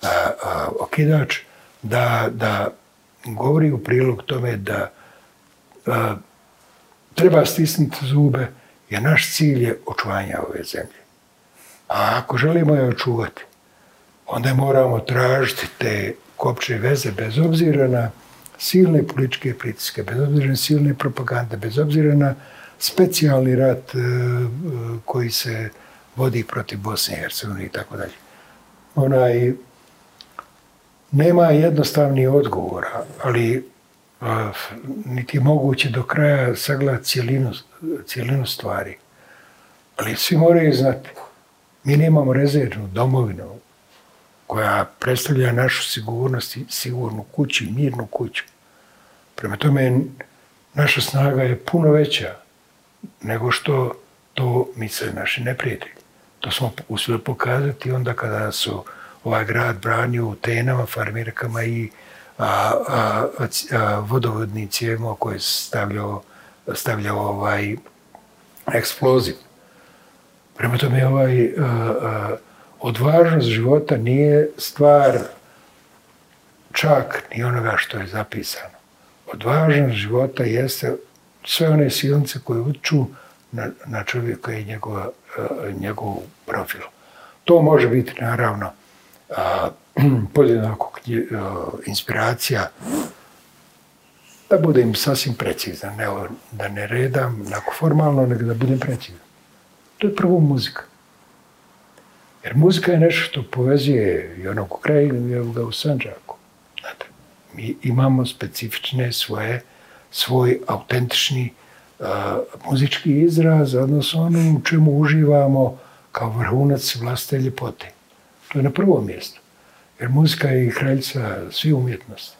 a, a, okidač, da, da govori u prilog tome da a, treba stisniti zube, jer naš cilj je očuvanje ove zemlje. A ako želimo je očuvati, onda moramo tražiti te kopče veze bez obzira na silne političke pritiske, bez obzira na silne propagande, bez obzira na specijalni rat e, e koji se vodi protiv Bosne i Hercegovine i tako dalje. Onaj, nema jednostavnih odgovora, ali a, niti je moguće do kraja sagledati cijelinu, cijelinu stvari. Ali svi moraju znati, mi nemamo rezervnu domovinu koja predstavlja našu sigurnost i sigurnu kuću, mirnu kuću. Prema tome, naša snaga je puno veća nego što to misle naši neprijatelji. To smo uspjeli pokazati onda kada su ovaj grad branio u tenama, farmirkama i a, a, a, a, vodovodnim cijevima koje stavljao, stavljao ovaj eksploziv. Prema tome, ovaj, a, a, odvažnost života nije stvar čak ni onoga što je zapisano. Odvažnost života jeste sve one silnice koje uču na, na čovjeka i njegova, eh, njegov profil. To može biti naravno eh, podjednako eh, inspiracija da budem sasvim precizan, ne, da ne redam nako formalno, nego da budem precizan. To je prvo muzika. Jer muzika je nešto što povezuje i onog u kraju i ovoga u Sanđaku. Znate, mi imamo specifične svoje, svoj autentični uh, muzički izraz, odnosno ono u čemu uživamo kao vrhunac vlastite ljepote. To je na prvom mjestu. Jer muzika je i kraljica svi umjetnosti.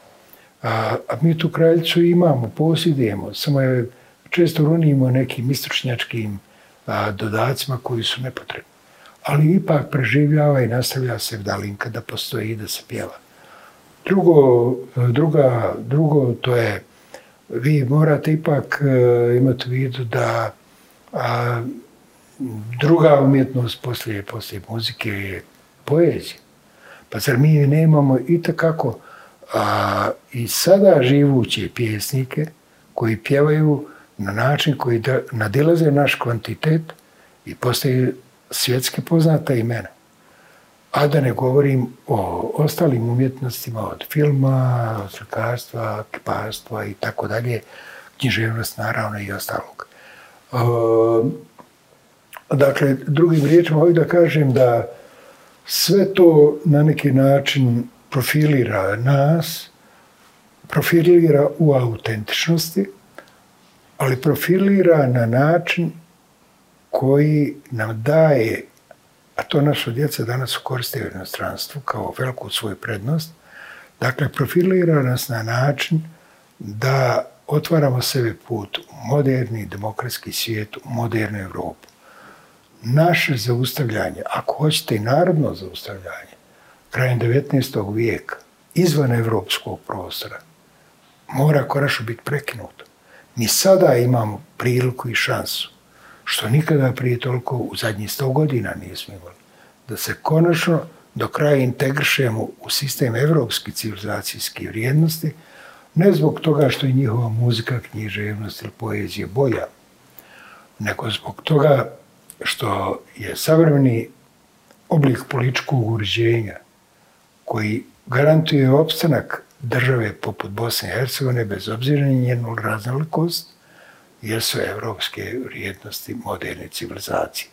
A, a mi tu kraljicu imamo, posjedujemo, samo je često runimo nekim istočnjačkim a, dodacima koji su nepotrebni. Ali ipak preživljava i nastavlja se vdalinka da postoji i da se pjeva. Drugo, druga, drugo to je, vi morate ipak e, imati u vidu da a, druga umjetnost poslije, poslije muzike je poezija. Pa zar mi nemamo i takako a, i sada živuće pjesnike koji pjevaju na način koji da, nadilaze naš kvantitet i postaju svjetski poznata imena. A da ne govorim o ostalim umjetnostima od filma, od slikarstva, kiparstva i tako dalje, književnost naravno i ostalog. E, dakle, drugim riječima ovdje da kažem da sve to na neki način profilira nas, profilira u autentičnosti, ali profilira na način koji nam daje, a to naša djeca danas koriste u inostranstvu kao veliku svoju prednost, dakle profilira nas na način da otvaramo sebi put u moderni demokratski svijet, u modernu Evropu naše zaustavljanje, ako hoćete i narodno zaustavljanje, krajem 19. vijeka, izvan evropskog prostora, mora korašo biti prekinuto. Mi sada imamo priliku i šansu, što nikada prije toliko u zadnjih 100 godina nismo imali, da se konačno do kraja integrišemo u sistem evropski civilizacijskih vrijednosti, ne zbog toga što je njihova muzika, književnost ili poezija bolja, nego zbog toga što je savremeni oblik političkog uređenja koji garantuje opstanak države poput Bosne i Hercegovine bez obzira na njenu raznolikost, jer su evropske vrijednosti moderne civilizacije.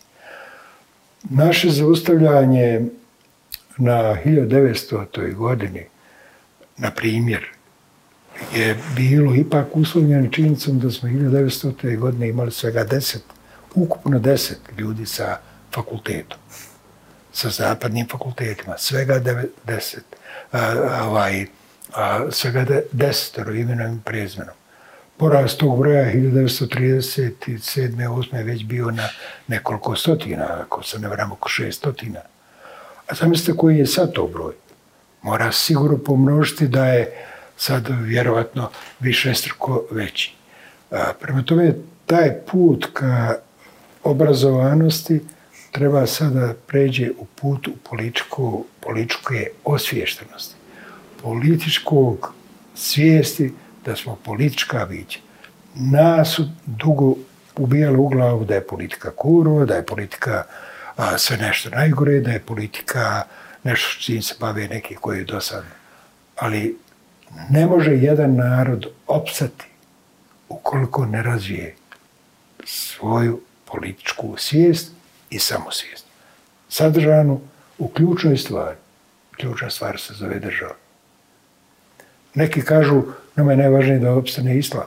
Naše zaustavljanje na 1900. godini, na primjer, je bilo ipak uslovljeno činjenicom da smo 1900. godine imali svega deset, ukupno deset ljudi sa fakultetom, sa zapadnim fakultetima, svega deset, a, ovaj, a, svega de, desetero imenom i prezmenom. Porast tog broja 1937. 8. već bio na nekoliko stotina, ako se ne vram oko šest stotina. A zamislite koji je sad to broj? Mora sigurno pomnožiti da je sad vjerovatno više struko veći. A, prema tome, taj put ka obrazovanosti treba sada pređe u put u političku, političke osviještenosti. Političkog svijesti da smo politička bića. Nas su dugo ubijali u glavu da je politika kurva, da je politika a, sve nešto najgore, da je politika nešto što se bave neki koji je dosadno. Ali ne može jedan narod opsati ukoliko ne razvije svoju političku svijest i samosvijest. Sadržanu u ključnoj stvari. Ključna stvar se zove država. Neki kažu, nama je najvažnije da opstane islam.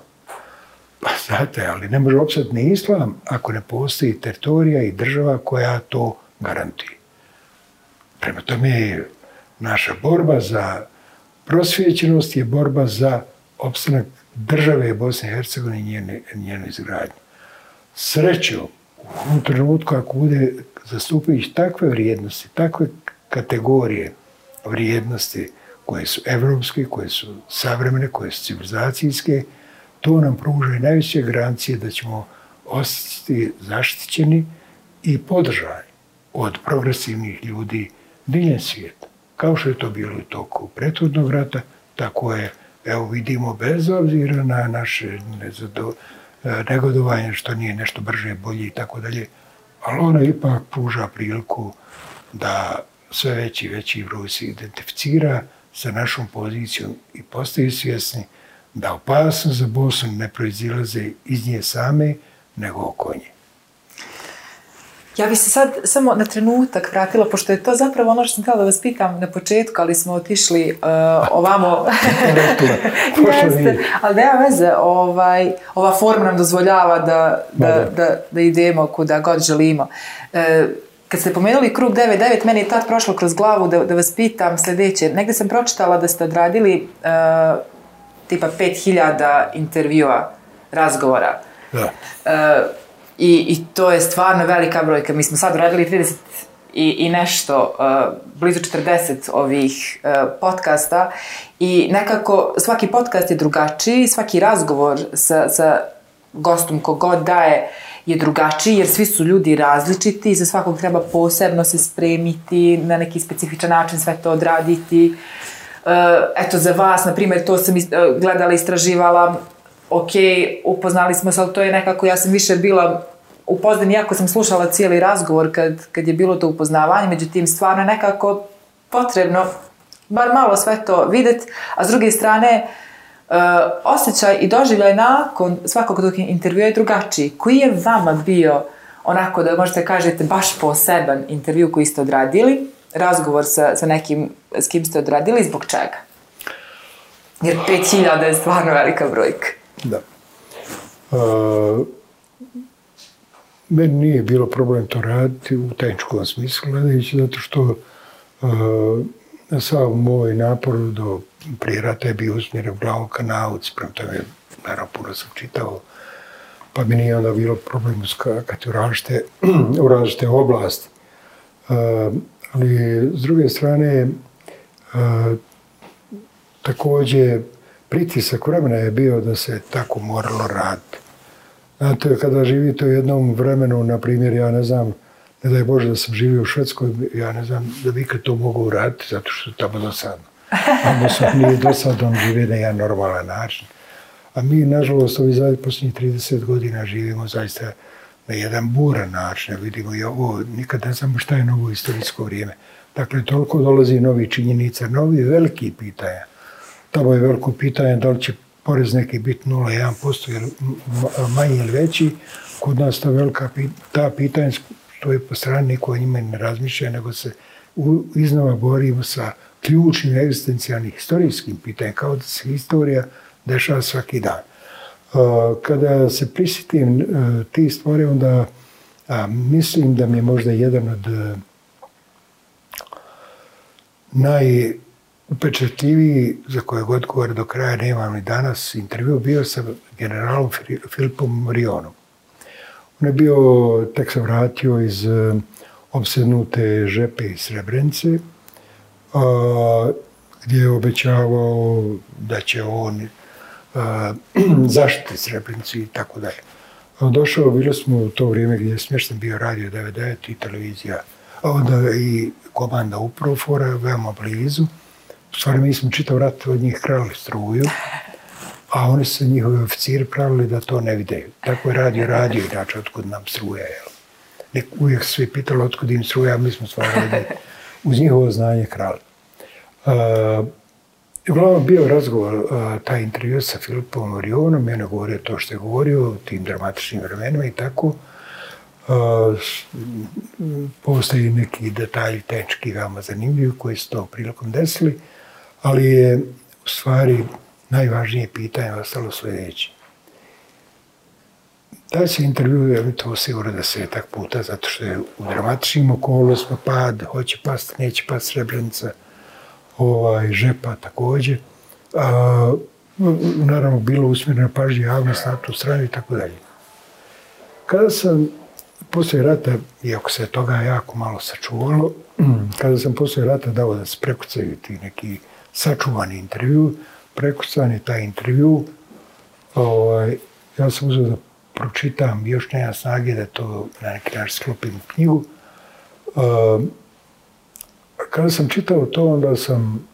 Pa znate, ali ne može opstati ni islam ako ne postoji teritorija i država koja to garantuje. Prema tome je naša borba za prosvjećenost je borba za opstanak države Bosne i Hercegovine i njene, njene izgradnje. Srećo, u ovom trenutku, ako bude zastupajući takve vrijednosti, takve kategorije vrijednosti koje su evropske, koje su savremene, koje su civilizacijske, to nam pružuje najveće garancije da ćemo ostati zaštićeni i podržani od progresivnih ljudi diljem svijeta. Kao što je to bilo i toku prethodnog rata, tako je, evo vidimo, bez obzira na naše nezado, negodovanje što nije nešto brže, bolje i tako dalje, ali ona ipak pruža priliku da sve veći i veći broj se identificira sa našom pozicijom i postoji svjesni da opasnost za Bosnu ne proizilaze iz nje same, nego oko nje. Ja bi se sad samo na trenutak vratila, pošto je to zapravo ono što sam htjela da vas pitam na početku, ali smo otišli uh, ovamo. *laughs* Jeste, ali nema veze, ovaj, ova forma nam dozvoljava da, da, da, da idemo kuda god želimo. Uh, kad ste pomenuli krug 9.9, meni je tad prošlo kroz glavu da, da vas pitam sljedeće. Negde sam pročitala da ste odradili uh, tipa 5000 intervjua, razgovora. Da. Uh, I, I to je stvarno velika brojka. Mi smo sad radili 30 i, i nešto, uh, blizu 40 ovih uh, podcasta i nekako svaki podcast je drugačiji, svaki razgovor sa, sa gostom kogod daje je drugačiji jer svi su ljudi različiti i za svakog treba posebno se spremiti, na neki specifičan način sve to odraditi. Eh, eto, za vas, na primjer, to sam eh, gledala, istraživala, ok, upoznali smo se, ali to je nekako, ja sam više bila upoznan, iako sam slušala cijeli razgovor kad, kad je bilo to upoznavanje, međutim, stvarno nekako potrebno bar malo sve to videti, a s druge strane, uh, Eh, osjećaj i doživljaj nakon svakog tog intervjua je drugačiji. Koji je vama bio onako da možete kažete baš poseban intervju koji ste odradili, razgovor sa, sa nekim s kim ste odradili, zbog čega? Jer 5000 je stvarno velika brojka. Da. Uh, meni nije bilo problem to raditi u tehničkom smislu, gledajući zato što uh, sav moj napor do prije rata je bio usmjeren u glavu ka nauci, prema tome, naravno, puno sam čitao, pa mi nije onda bilo problem uskakati u različite, u različite oblasti. Uh, ali, s druge strane, uh, također, pritisak vremena je bio da se tako moralo raditi. Znate, kada živite u jednom vremenu, na primjer, ja ne znam, ne daj Bože da sam živio u Švedskoj, ja ne znam da bi ikad to mogu uraditi, zato što je tamo dosadno odnosno su nije dosadno, on žive na jedan normalan način. A mi, nažalost, ovi zadnjih posljednjih 30 godina živimo zaista na jedan buran način. Vidimo i ovo, nikad ne znamo šta je novo istorijsko vrijeme. Dakle, toliko dolazi novi činjenica, novi veliki pitanja. Tamo je veliko pitanje da li će porez neki biti 0,1% ili manji ili veći. Kod nas ta velika ta pitanja stoje po strani, niko njima ne razmišlja, nego se iznova borimo sa ključnim egzistencijalnim historijskim pitanjem, kao da se historija dešava svaki dan. E, kada se prisjetim e, ti stvari, onda mislim da mi je možda jedan od e, najupečatljiviji, najupečetljiviji, za kojeg god do kraja nemam ni danas, intervju bio sa generalom Filipom Rionom. On je bio, tek se vratio iz obsednute žepe iz Srebrenice, gdje je obećavao da će on *clears throat* zaštiti Srebrenicu i tako dalje. Došao, bili smo u to vrijeme gdje je smješten bio radio 99 i televizija, onda i komanda Uprofora, veoma blizu. U stvari, mi smo čitav rat od njih krali struju, a oni su njihovi oficiri pravili da to ne videju. Tako je radio, radio, inače, otkud nam struja, jel? Nek uvijek svi pitali otkud im struja, mi smo stvarali da uz njihovo znanje krali. Uh, Uglavnom bio razgovor, uh, taj intervju sa Filipom Orionom, je govorio to što je govorio, o tim dramatičnim vremenima i tako. Uh, postoji neki detalji tečki veoma zanimljivi koji su to prilikom desili, ali je u stvari najvažnije pitanje ostalo sljedeće. Taj se intervju je to sigurno da se tak puta, zato što je u dramatičnim okolostima pad, hoće past, neće past Srebrenica, ovaj, žepa također. A, naravno, bilo usmjereno pažnje javnost na tu stranu i tako dalje. Kada sam poslije rata, iako se toga jako malo sačuvalo, *clears throat* kada sam poslije rata dao da se prekucaju ti neki sačuvani intervju, prekucan je taj intervju, ovaj, ja sam uzeo da pročitam, još nema snage da to na neki način sklopim u knjigu. Uh, kada sam čitao to, onda sam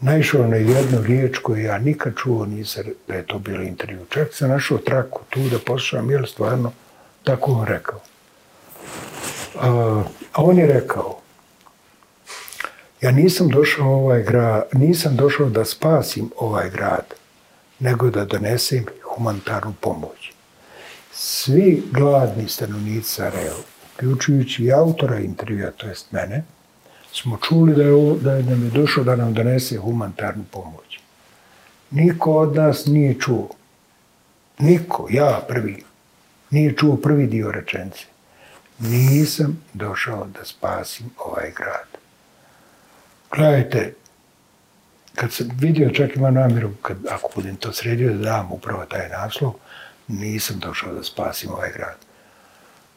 naišao na jednu riječ koju ja nikad čuo nisam da je to bilo intervju. Čak sam našao traku tu da poslušam, je li stvarno tako on rekao. Uh, a on je rekao, ja nisam došao ovaj grad, nisam došao da spasim ovaj grad, nego da donesem humanitarnu pomoć. Svi gladni stanovnici Sarajeva, uključujući i autora intervjua, to jest mene, smo čuli da je, ovo, da je nam je došao da nam donese humanitarnu pomoć. Niko od nas nije čuo. Niko, ja prvi, nije čuo prvi dio rečence. Nisam došao da spasim ovaj grad. Gledajte, kad sam vidio, čak ima namjeru, kad, ako budem to sredio, da dam upravo taj naslov, nisam došao da spasim ovaj grad.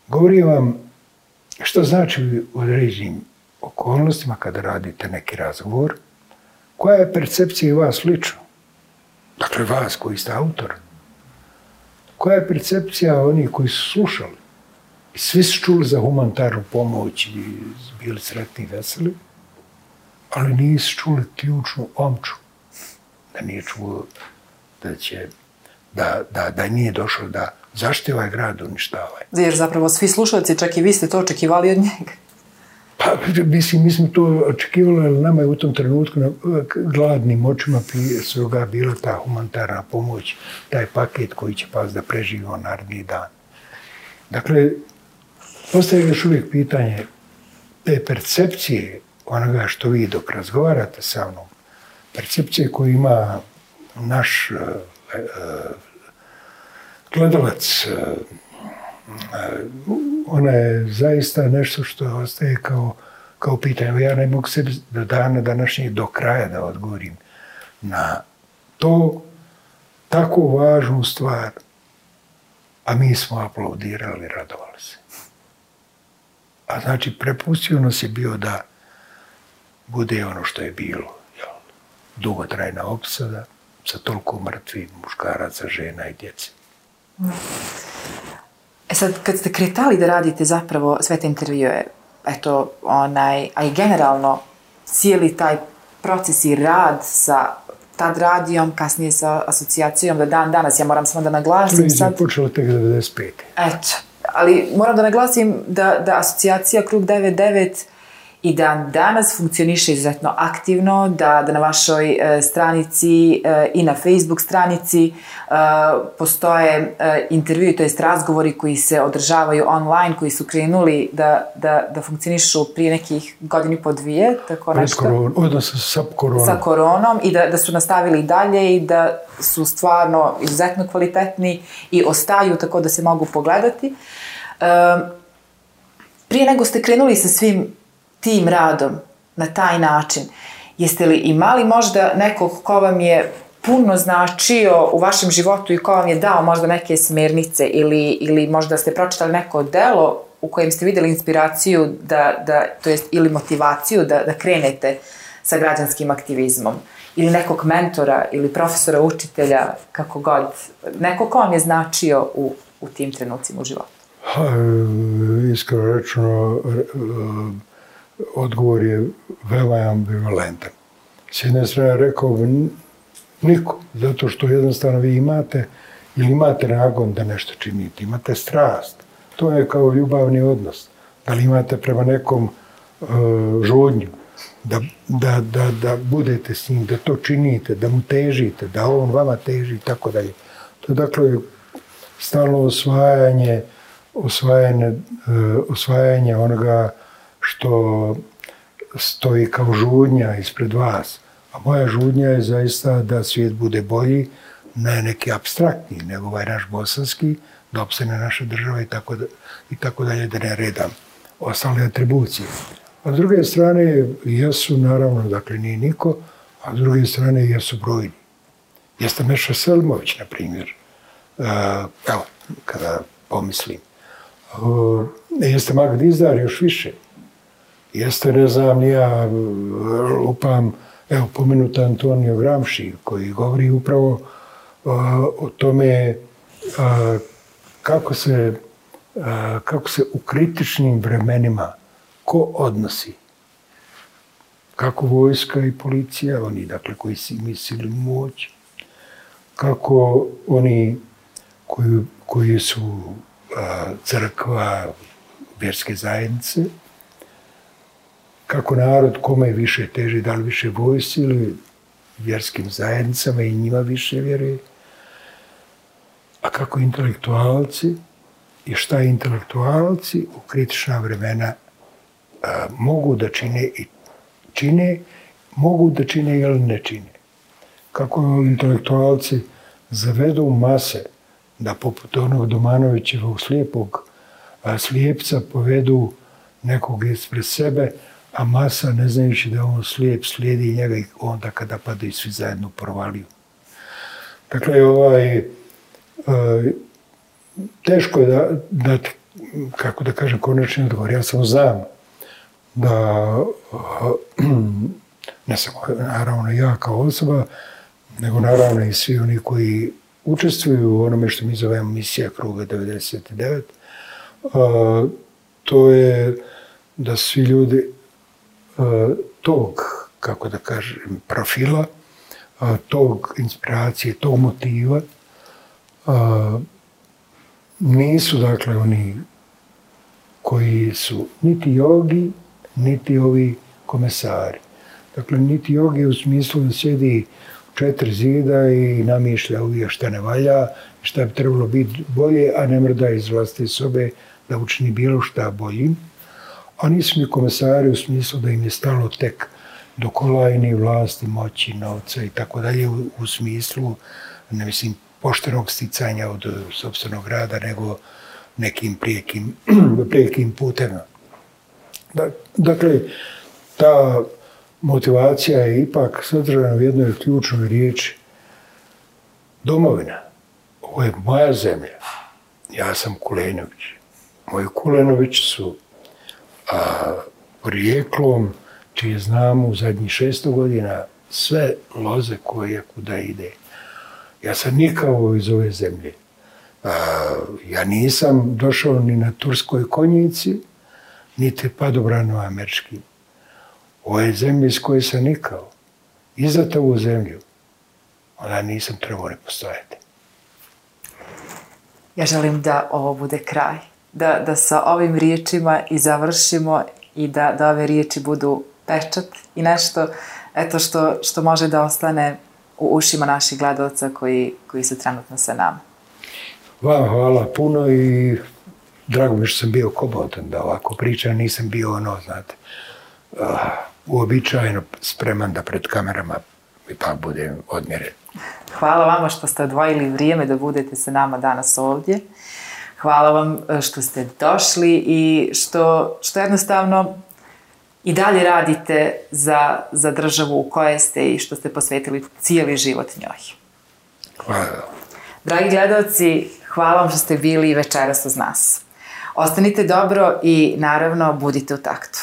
Govorim vam što znači u određenim okolnostima kada radite neki razgovor, koja je percepcija vas lično? Dakle, vas koji ste autor. Koja je percepcija onih koji su slušali? I svi su čuli za humanitarnu pomoć i bili sretni i veseli, ali nisu čuli ključnu omču. Da nije čuo da će da, da, da nije došlo da zašto je ovaj grad uništavaju. Jer zapravo svi slušalci, čak i vi ste to očekivali od njega. Pa, mislim, mi smo to očekivali, ali nama je u tom trenutku na gladnim očima svoga bila ta humanitarna pomoć, taj paket koji će pas da preživimo naredni dan. Dakle, postoje još uvijek pitanje te percepcije onoga što vi dok razgovarate sa mnom, percepcije koju ima naš uh, uh, gledalac, e, e, ona je zaista nešto što ostaje kao, kao pitanje. Ja ne mogu sebi do dana današnjeg do kraja da odgovorim na to tako važnu stvar, a mi smo aplaudirali, radovali se. A znači, prepustio nas je bio da bude ono što je bilo. Jel? Dugotrajna opsada sa toliko mrtvih muškaraca, žena i djece. E sad, kad ste kretali da radite zapravo sve te intervjue, eto, onaj, a i generalno, cijeli taj proces i rad sa tad radijom, kasnije sa asocijacijom, da dan danas, ja moram samo da naglasim Televizija sad... počela tek 95. Eto, ali moram da naglasim da, da asocijacija Krug 99 i da danas funkcioniše izuzetno aktivno, da, da na vašoj e, stranici e, i na Facebook stranici e, postoje e, intervju, to jest razgovori koji se održavaju online, koji su krenuli da, da, da funkcionišu prije nekih godini po dvije, tako Pred nešto. koron, odnosno sa koronom. Sa koronom i da, da su nastavili dalje i da su stvarno izuzetno kvalitetni i ostaju tako da se mogu pogledati. E, prije nego ste krenuli sa svim tim radom na taj način, jeste li imali možda nekog ko vam je puno značio u vašem životu i ko vam je dao možda neke smernice ili, ili možda ste pročitali neko delo u kojem ste vidjeli inspiraciju da, da to jest ili motivaciju da, da krenete sa građanskim aktivizmom? Ili nekog mentora ili profesora, učitelja, kako god, neko ko vam je značio u, u tim trenucima u životu? Ha, iskreno rečeno, odgovor je veoma ambivalentan. S jedne strane rekao bi niko, zato što jednostavno vi imate ili imate nagon da nešto činite, imate strast. To je kao ljubavni odnos. Da li imate prema nekom uh, žodnju, da, da, da, da budete s njim, da to činite, da mu težite, da on vama teži i tako dalje. To je dakle stalno osvajanje, osvajanje, uh, osvajanje onoga što stoji kao žudnja ispred vas. A moja žudnja je zaista da svijet bude bolji, ne neki abstraktni, nego ovaj naš bosanski, da opstane naša država i tako, da, i tako dalje, da ne redam ostale atribucije. A s druge strane, jesu, naravno, dakle, nije niko, a s druge strane, jesu brojni. Jeste Meša Selmović, na primjer, e, evo, kada pomislim. E, jeste Magdizdar još više jeste, ne znam, ja upam, evo, pomenuta Antonio Gramsci, koji govori upravo uh, o tome uh, kako se, kako se u kritičnim vremenima ko odnosi. Kako vojska i policija, oni dakle koji si mislili moć, kako oni koji, koji su a, crkva, vjerske zajednice, kako narod kome više teži, da li više vojsi ili vjerskim zajednicama i njima više vjeruje, a kako intelektualci i šta intelektualci u kritična vremena a, mogu da čine i čine, mogu da čine ili ne čine. Kako intelektualci zavedu mase da poput onog Domanovićevog slijepog a, slijepca povedu nekog ispred sebe, a masa, ne znajući da on slijep, slijedi njega i onda kada padaju svi zajedno provaliju. Dakle, ovaj, e, teško je da, da, kako da kažem, konačni odgovor. Ja sam znam da, ne samo naravno ja kao osoba, nego naravno i svi oni koji učestvuju u onome što mi zovemo misija kruga 99, e, to je da svi ljudi E, tog, kako da kažem, profila, e, tog inspiracije, tog motiva, e, nisu, dakle, oni koji su niti jogi, niti ovi komesari. Dakle, niti jogi u smislu da sjedi četiri zida i namišlja uvijek šta ne valja, šta bi trebalo biti bolje, a ne mrda iz vlasti sobe da učini bilo šta boljim a nisu ni komesari u smislu da im je stalo tek do kolajni vlasti, moći, novca i tako dalje u, smislu, ne mislim, poštenog sticanja od sobstvenog rada, nego nekim prijekim, *clears throat* prijekim putem. Dakle, ta motivacija je ipak sadržana u jednoj ključnoj riječi. Domovina. Ovo je moja zemlja. Ja sam Kulenović. Moji Kulenović su a, porijeklom, čije znamo u zadnjih šesto godina sve loze koje kuda ide. Ja sam nikao iz ove zemlje. A, ja nisam došao ni na turskoj konjici, niti padobrano američkim. Ovo je zemlja iz koje sam nikao. I za ovu zemlju, onda nisam trebao ne postojati. Ja želim da ovo bude kraj. Da, da sa ovim riječima i završimo i da, da ove riječi budu pečat i nešto eto što, što može da ostane u ušima naših gledalca koji, koji su trenutno sa nama. Vam hvala puno i drago mi što sam bio kobotan da ovako pričam, nisam bio ono, znate, uh, uobičajeno spreman da pred kamerama ipak budem odmjeren. Hvala vama što ste odvojili vrijeme da budete sa nama danas ovdje. Hvala vam e, što ste došli i što, što jednostavno i dalje radite za, za državu u kojoj ste i što ste posvetili cijeli život njoj. Hvala. Dragi gledalci, hvala vam što ste bili večeras uz nas. Ostanite dobro i naravno budite u taktu.